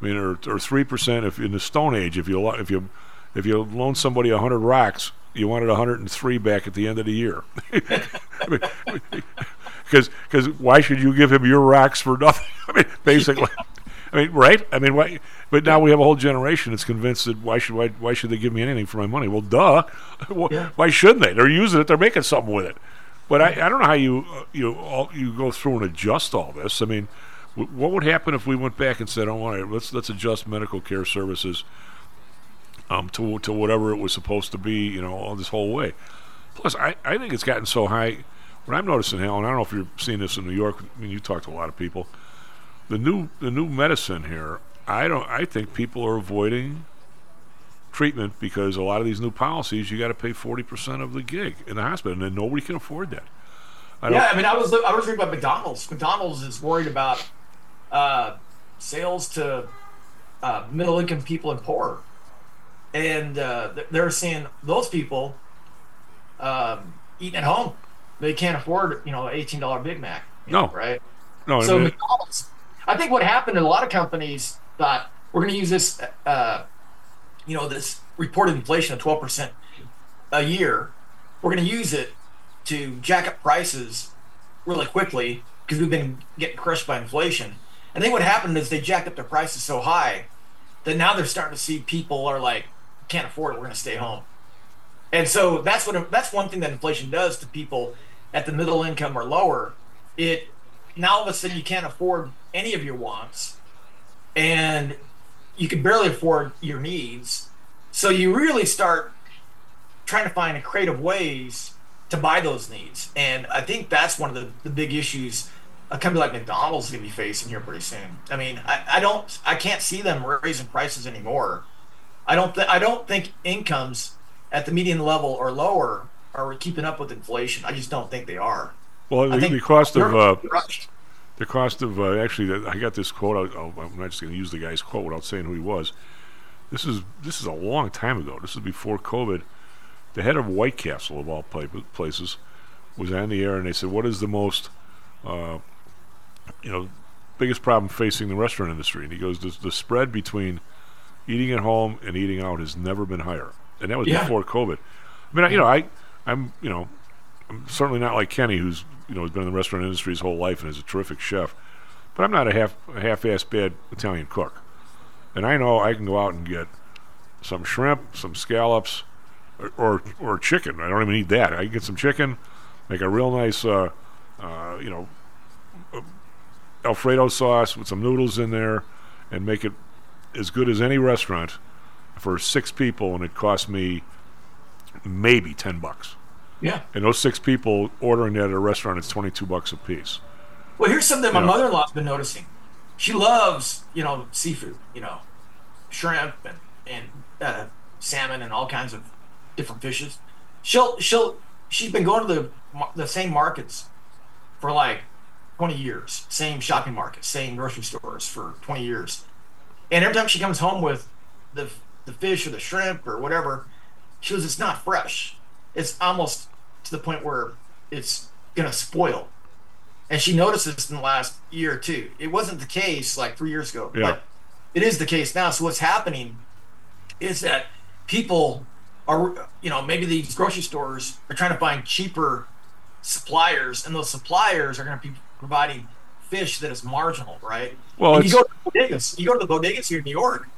I mean, or three percent if in the Stone Age, if you if you if you loan somebody a hundred rocks, you wanted a hundred and three back at the end of the year. Because because why should you give him your rocks for nothing? I mean, basically, I I mean, right? I mean, why? But now we have a whole generation that's convinced that why should why, why should they give me anything for my money? Well, duh. Why- Why shouldn't they? They're using it. They're making something with it. But I, I don't know how you uh, you all, you go through and adjust all this. I mean, w- what would happen if we went back and said, "Oh, all right, let's let's adjust medical care services um, to to whatever it was supposed to be," you know, all this whole way. Plus, I, I think it's gotten so high. What I'm noticing, Helen, I don't know if you're seeing this in New York. I mean, you talk to a lot of people. The new the new medicine here, I don't. I think people are avoiding treatment because a lot of these new policies, you got to pay forty percent of the gig in the hospital, and then nobody can afford that. I yeah, I mean, I was I was reading about McDonald's. McDonald's is worried about uh, sales to uh, middle income people and poor, and uh, they're seeing those people um, eating at home. They can't afford, you know, eighteen dollar Big Mac. No. know, right? No, I so mean- McDonald's. I think what happened. In a lot of companies thought we're going to use this, uh, you know, this reported inflation of twelve percent a year. We're going to use it to jack up prices really quickly because we've been getting crushed by inflation. I think what happened is they jacked up their prices so high that now they're starting to see people are like, can't afford it. We're going to stay home. And so that's what that's one thing that inflation does to people at the middle income or lower. It now all of a sudden you can't afford any of your wants, and you can barely afford your needs. So you really start trying to find creative ways to buy those needs. And I think that's one of the, the big issues a company like McDonald's is going to be facing here pretty soon. I mean, I, I don't, I can't see them raising prices anymore. I don't, th- I don't think incomes at the median level or lower are keeping up with inflation. I just don't think they are. Well, I the, the cost of uh, the cost of uh, actually, I got this quote. I'll, I'm not just going to use the guy's quote without saying who he was. This is this is a long time ago. This is before COVID. The head of White Castle of all places was on the air, and they said, "What is the most, uh, you know, biggest problem facing the restaurant industry?" And he goes, "The, the spread between eating at home and eating out has never been higher." And that was Yeah. before COVID. I mean, I, you know, I, I'm, you know, I'm certainly not like Kenny, who's you know has been in the restaurant industry his whole life and is a terrific chef. But I'm not a half a half-ass bad Italian cook, and I know I can go out and get some shrimp, some scallops, or or, or chicken. I don't even need that. I can get some chicken, make a real nice, uh, uh, you know, uh, Alfredo sauce with some noodles in there, and make it as good as any restaurant for six people, and it cost me maybe ten bucks. Yeah. And those six people ordering that at a restaurant, it's twenty-two bucks a piece. Well, here's something my mother-in-law's been noticing. She loves, you know, seafood, you know, shrimp and and uh, salmon and all kinds of different fishes. She'll she'll she's been going to the the same markets for like 20 years, same shopping markets, same grocery stores for 20 years. And every time she comes home with the the fish or the shrimp or whatever, she goes, "It's not fresh. It's almost to the point where it's gonna spoil." And she noticed this in the last year or two. It wasn't the case like three years ago, Yeah. but it is the case now. So what's happening is that people are, you know, maybe these grocery stores are trying to find cheaper suppliers, and those suppliers are going to be providing fish that is marginal, right? Well, And you go to the bodegas. You go to the bodegas here in New York,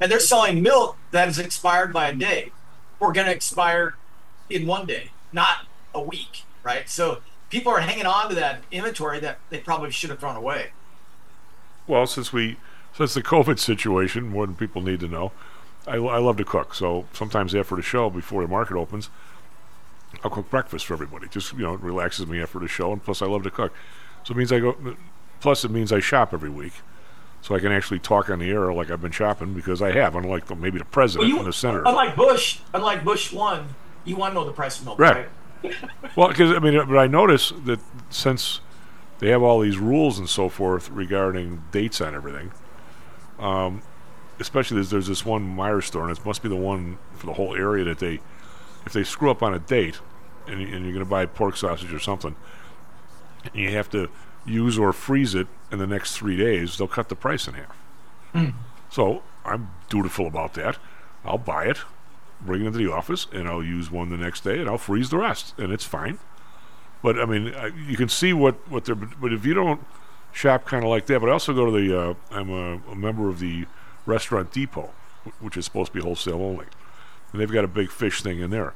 and they're selling milk that is expired by a day, or going to expire in one day, not a week, right? So people are hanging on to that inventory that they probably should have thrown away. Well, since we since the COVID situation, more than people need to know, I, I love to cook. So sometimes after the show, before the market opens, I'll cook breakfast for everybody. Just you know, it relaxes me after the show, and plus I love to cook. So it means I go. Plus it means I shop every week, so I can actually talk on the air like I've been shopping because I have. Unlike the, maybe the president and the senator. unlike Bush, unlike Bush one, you want to know the price of milk, Right. right? Well, because I mean, but I notice that since they have all these rules and so forth regarding dates on everything, um, especially there's, there's this one Meijer store, and it must be the one for the whole area that they, if they screw up on a date, and, and you're going to buy pork sausage or something, and you have to use or freeze it in the next three days, they'll cut the price in half. Hmm. So I'm dutiful about that. I'll buy it, bring it into the office, and I'll use one the next day, and I'll freeze the rest, and it's fine. But I mean, I, you can see what what they're. But if you don't shop kind of like that. But I also go to the. Uh, I'm a, a member of the Restaurant Depot, wh- which is supposed to be wholesale only, and they've got a big fish thing in there.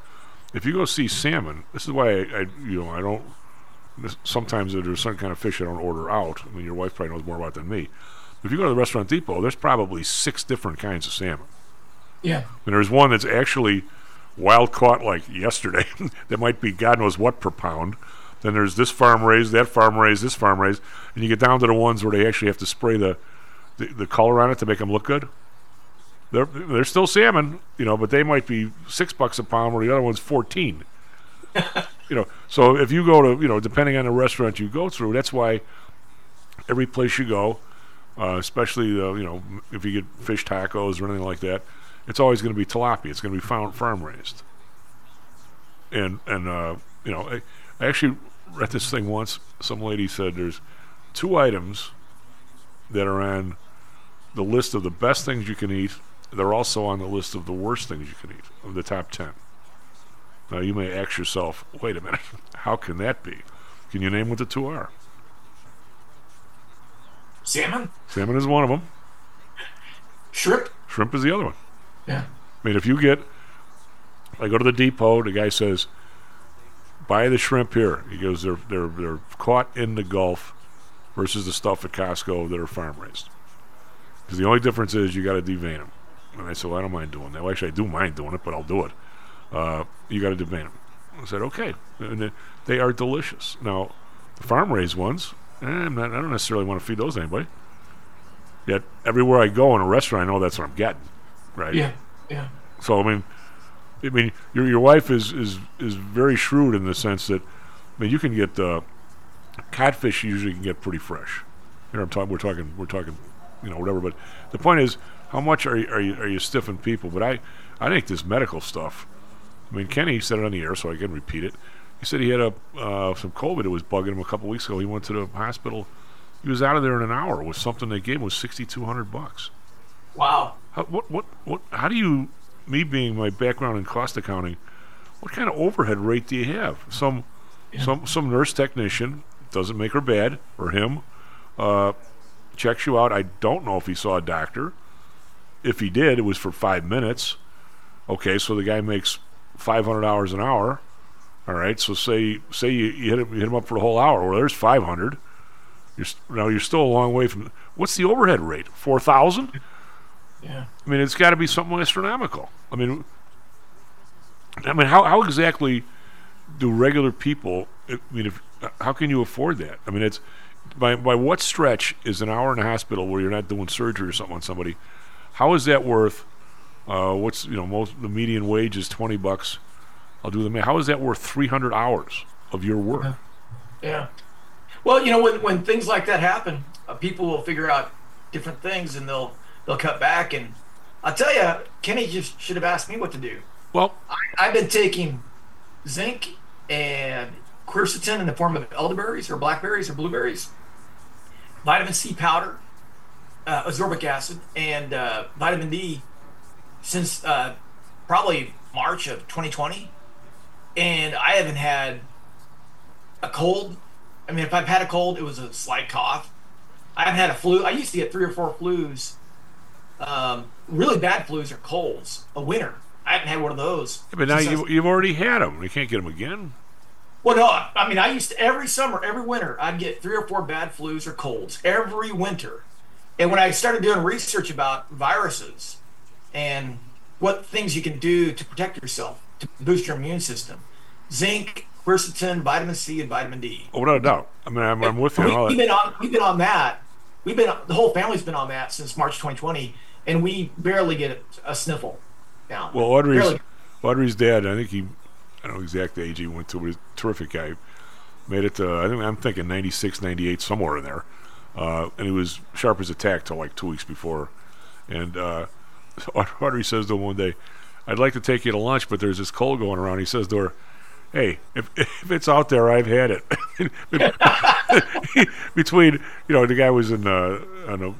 If you go see salmon, this is why I, I you know I don't. Sometimes there's some kind of fish I don't order out. I mean, your wife probably knows more about it than me. If you go to the Restaurant Depot, there's probably six different kinds of salmon. Yeah. And there's one that's actually wild caught like yesterday. that might be God knows what per pound. Then there's this farm raised, that farm raised, this farm raised, and you get down to the ones where they actually have to spray the the, the color on it to make them look good. They're they're still salmon, you know, but they might be six bucks a pound, where the other one's fourteen. you know, so if you go to you know, depending on the restaurant you go through, that's why every place you go, uh, especially the you know if you get fish tacos or anything like that, it's always going to be tilapia. It's going to be farm raised. And and uh, you know, I, I actually read this thing once. Some lady said there's two items that are on the list of the best things you can eat. They're also on the list of the worst things you can eat of the top ten. Now you may ask yourself, wait a minute, how can that be? Can you name what the two are? Salmon? Salmon is one of them. Shrimp? Shrimp is the other one. Yeah. I mean, if you get, I go to the depot, the guy says, buy the shrimp here. He goes, they're they're they're caught in the Gulf, versus the stuff at Costco that are farm raised. Because the only difference is you got to devein them. And I said, well, I don't mind doing that. Well, actually, I do mind doing it, but I'll do it. Uh, you got to devein them. I said, okay. And they- are delicious. Now, the farm raised ones, eh, not, I don't necessarily want to feed those to anybody. Yet everywhere I go in a restaurant, I know that's what I'm getting, right? Yeah. Yeah. So I mean, I mean, your your wife is is is very shrewd in the sense that, I mean, you can get uh, catfish. You usually can get pretty fresh. You know, I'm talking. We're talking. We're talking. You know, whatever. But the point is, how much are you, are you are you stiffing people? But I I think this medical stuff. I mean, Kenny said it on the air, so I can repeat it. He said he had a uh, some COVID that was bugging him a couple weeks ago. He went to the hospital. He was out of there in an hour with something they gave him was sixty two hundred bucks. Wow. How, what, what, what, how do you, me being my background in cost accounting, what kind of overhead rate do you have? Some, some, some nurse technician doesn't make her bad or him, uh, checks you out. I don't know if he saw a doctor. If he did, it was for five minutes. Okay, so the guy makes five hundred dollars an hour. All right, so say say you, you hit him, you hit him up for the whole hour. Well, there's five hundred. You're now you're still a long way from. What's the overhead rate? Four thousand. Yeah. I mean, it's got to be something astronomical. I mean, I mean, how how exactly do regular people? I mean, if how can you afford that? I mean, it's by by what stretch is an hour in a hospital where you're not doing surgery or something on somebody? How is that worth? Uh, what's you know most the median wage is twenty bucks. I'll do the math. How is that worth three hundred hours of your work? Yeah. Well, you know, when, when things like that happen, uh, people will figure out different things and they'll they'll cut back. And I'll tell you, Kenny just should have asked me what to do. Well, I, I've been taking zinc and quercetin in the form of elderberries or blackberries or blueberries, vitamin C powder, uh, ascorbic acid, and uh, vitamin D since uh, probably March of 2020, and I haven't had a cold. I mean, if I've had a cold, it was a slight cough. I haven't had a flu. I used to get three or four flus. Um, really bad flus or colds. A winter. I haven't had one of those. Yeah, but now you was- you've already had them. You can't get them again. well, no, I mean, I used to every summer, every winter, I'd get three or four bad flus or colds every winter. And when I started doing research about viruses and what things you can do to protect yourself to boost your immune system, zinc, quercetin, vitamin C, and vitamin D. Oh, without a doubt. I mean, I'm, I'm with you. We, on all have that. been on. We've been on that. We've been. The whole family's been on that since March 2020, and we barely get a sniffle now. Well, Audrey's Barely. Audrey's dad, I think he, I don't know exact age he went to, but he's a terrific guy. Made it to, I think I'm thinking 96, 98, somewhere in there. Uh, and he was sharp as a tack till like two weeks before. And uh, Audrey says to him one day, I'd like to take you to lunch, but there's this cold going around. He says to her, Hey, if, if it's out there, I've had it. Between, you know, the guy was in uh, a,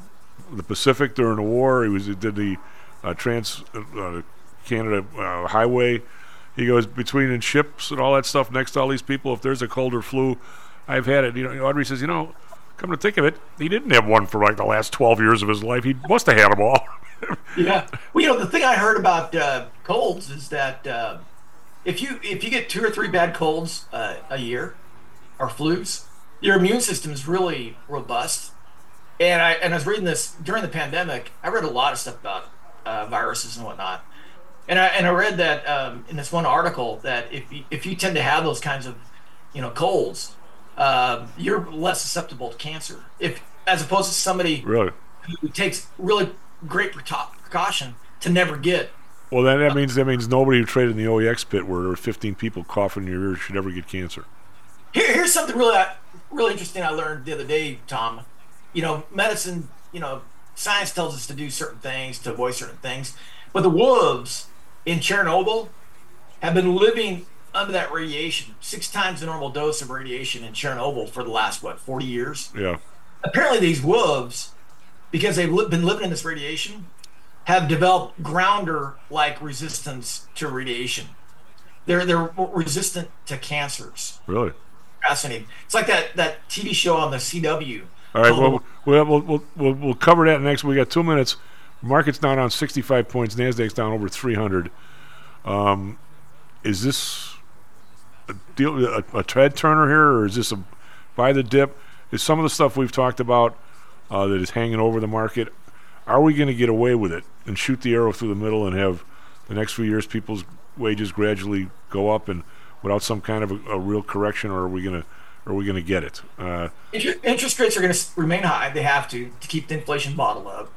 the Pacific during the war. He was he did the uh, trans uh, Canada uh, highway. He goes between in ships and all that stuff next to all these people. If there's a cold or flu, I've had it. You know, Audrey says, you know, Come to think of it, he didn't have one for like the last 12 years of his life. He must have had them all. yeah. Well, you know, the thing I heard about uh, colds is that uh, if you if you get two or three bad colds uh, a year or flus, your immune system is really robust. And I and I was reading this during the pandemic. I read a lot of stuff about uh, viruses and whatnot. And I and I read that um, in this one article that if you, if you tend to have those kinds of you know colds, uh, you're less susceptible to cancer. If as opposed to somebody really who takes really great precaution to never get. Well, then that means that means nobody who traded in the OEX pit where there were 15 people coughing in your ear should ever get cancer. Here, here's something really really interesting I learned the other day, Tom. You know, medicine. You know, science tells us to do certain things to avoid certain things, but the wolves in Chernobyl have been living under that radiation, six times the normal dose of radiation in Chernobyl for the last what 40 years. Yeah. Apparently, these wolves, because they've li- been living in this radiation, have developed grounder-like resistance to radiation. They're they're resistant to cancers. Really? Fascinating. It's like that that TV show on the CW. All right. Well, we'll, we'll, we'll, we'll, we'll cover that next. We got two minutes. Market's down on 65 points. Nasdaq's down over 300. Um, is this a deal, a, a tread turner here, or is this a buy the dip? Is some of the stuff we've talked about uh, that is hanging over the market? Are we going to get away with it and shoot the arrow through the middle and have the next few years people's wages gradually go up and without some kind of a, a real correction, or are we going to are we going to get it? Uh, Inter- interest rates are going to remain high. They have to to keep the inflation bottled up.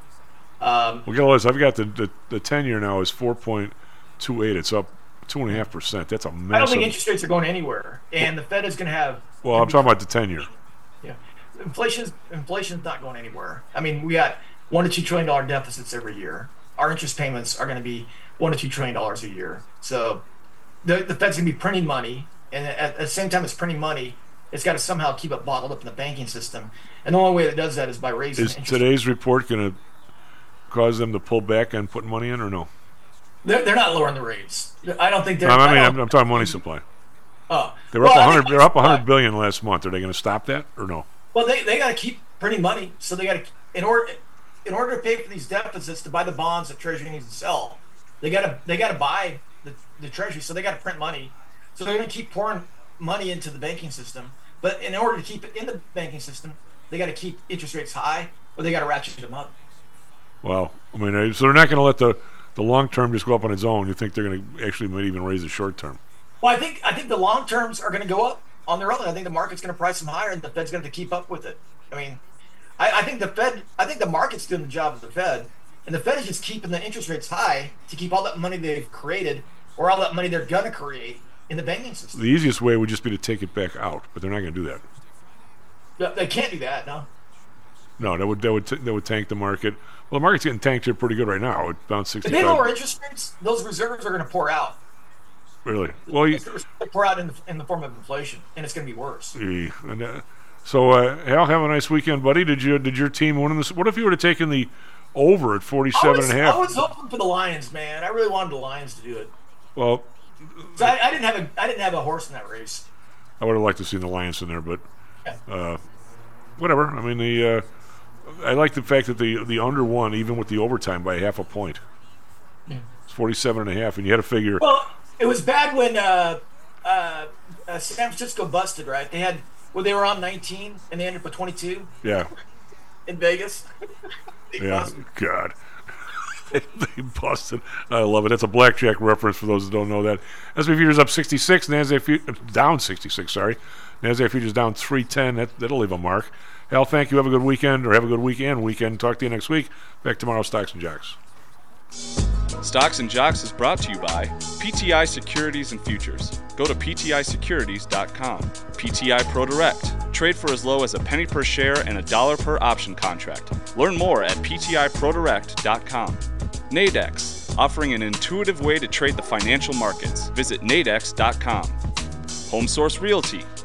Um, well, guys, I've got the, the the ten year now is four point two eight. It's up two and a half percent. That's a massive. I don't think interest rates are going anywhere, and the Fed is going to have. Well, I'm talking about the ten year. Yeah, inflation's inflation's not going anywhere. I mean, we got one to two trillion dollar deficits every year. Our interest payments are going to be one to two trillion dollars a year. So, the the Fed's going to be printing money, and at, at the same time, it's printing money. It's got to somehow keep it bottled up in the banking system, and the only way it does that is by raising. Is today's report going to cause them to pull back on putting money in, or no? They're, they're not lowering the rates. I don't think they're. No, I mean, I I'm, I'm talking money supply. Oh, they're well, up I 100. They're up money 100 billion last month. Are they going to stop that or no? Well, they, they got to keep printing money, so they got to in order in order to pay for these deficits to buy the bonds that Treasury needs to sell. They got to they got to buy the, the Treasury, so they got to print money. So they're going to keep pouring money into the banking system. But in order to keep it in the banking system, they got to keep interest rates high, or they got to ratchet them up. Well, I mean, uh, so they're not going to let the the long term just go up on its own. You think they're going to actually might even raise the short term? Well, I think I think the long terms are going to go up on their own. I think the market's going to price them higher, and the Fed's going to have to keep up with it. I mean, I, I think the Fed, I think the market's doing the job of the Fed, and the Fed is just keeping the interest rates high to keep all that money they've created or all that money they're going to create in the banking system. The easiest way would just be to take it back out, but they're not going to do that. Yeah, They can't do that, no. No, that would that would t- that would tank the market. Well, the market's getting tanked here pretty good right now. It bounced If 65. they lower interest rates, those reserves are going to pour out. Really? Well, you, pour out in the, in the form of inflation, and it's going to be worse. Yeah, and, uh, so, uh, Hal, have a nice weekend, buddy. Did you did your team win this? What if you would have taken the over at I 47 was, and a half? I was hoping for the Lions, man. I really wanted the Lions to do it. Well, So I, I didn't have a I didn't have a horse in that race. I would have liked to see the Lions in there, but uh, whatever. I mean, the uh, I like the fact that the the under won even with the overtime by half a point. Yeah. It's 47 and a half, and you had to figure. Well, it was bad when uh, uh, uh, San Francisco busted, right? They had well, they were on 19 and they ended up with 22 yeah, in Vegas. Yeah. busted. God, they, they busted. I love it. That's a blackjack reference for those that don't know that. S&P futures up 66. Nasdaq fu- down 66. Sorry, Nasdaq futures down 310. That that'll leave a mark. Hal, thank you. Have a good weekend, or have a good weekend. Weekend. Talk to you next week. Back tomorrow. Stocks and jocks. Stocks and Jocks is brought to you by PTI Securities and Futures. Go to PTISecurities.com. PTI Pro Direct. Trade for as low as a penny per share and a dollar per option contract. Learn more at PTIProDirect.com. Nadex, offering an intuitive way to trade the financial markets. Visit Nadex.com. Home Source Realty.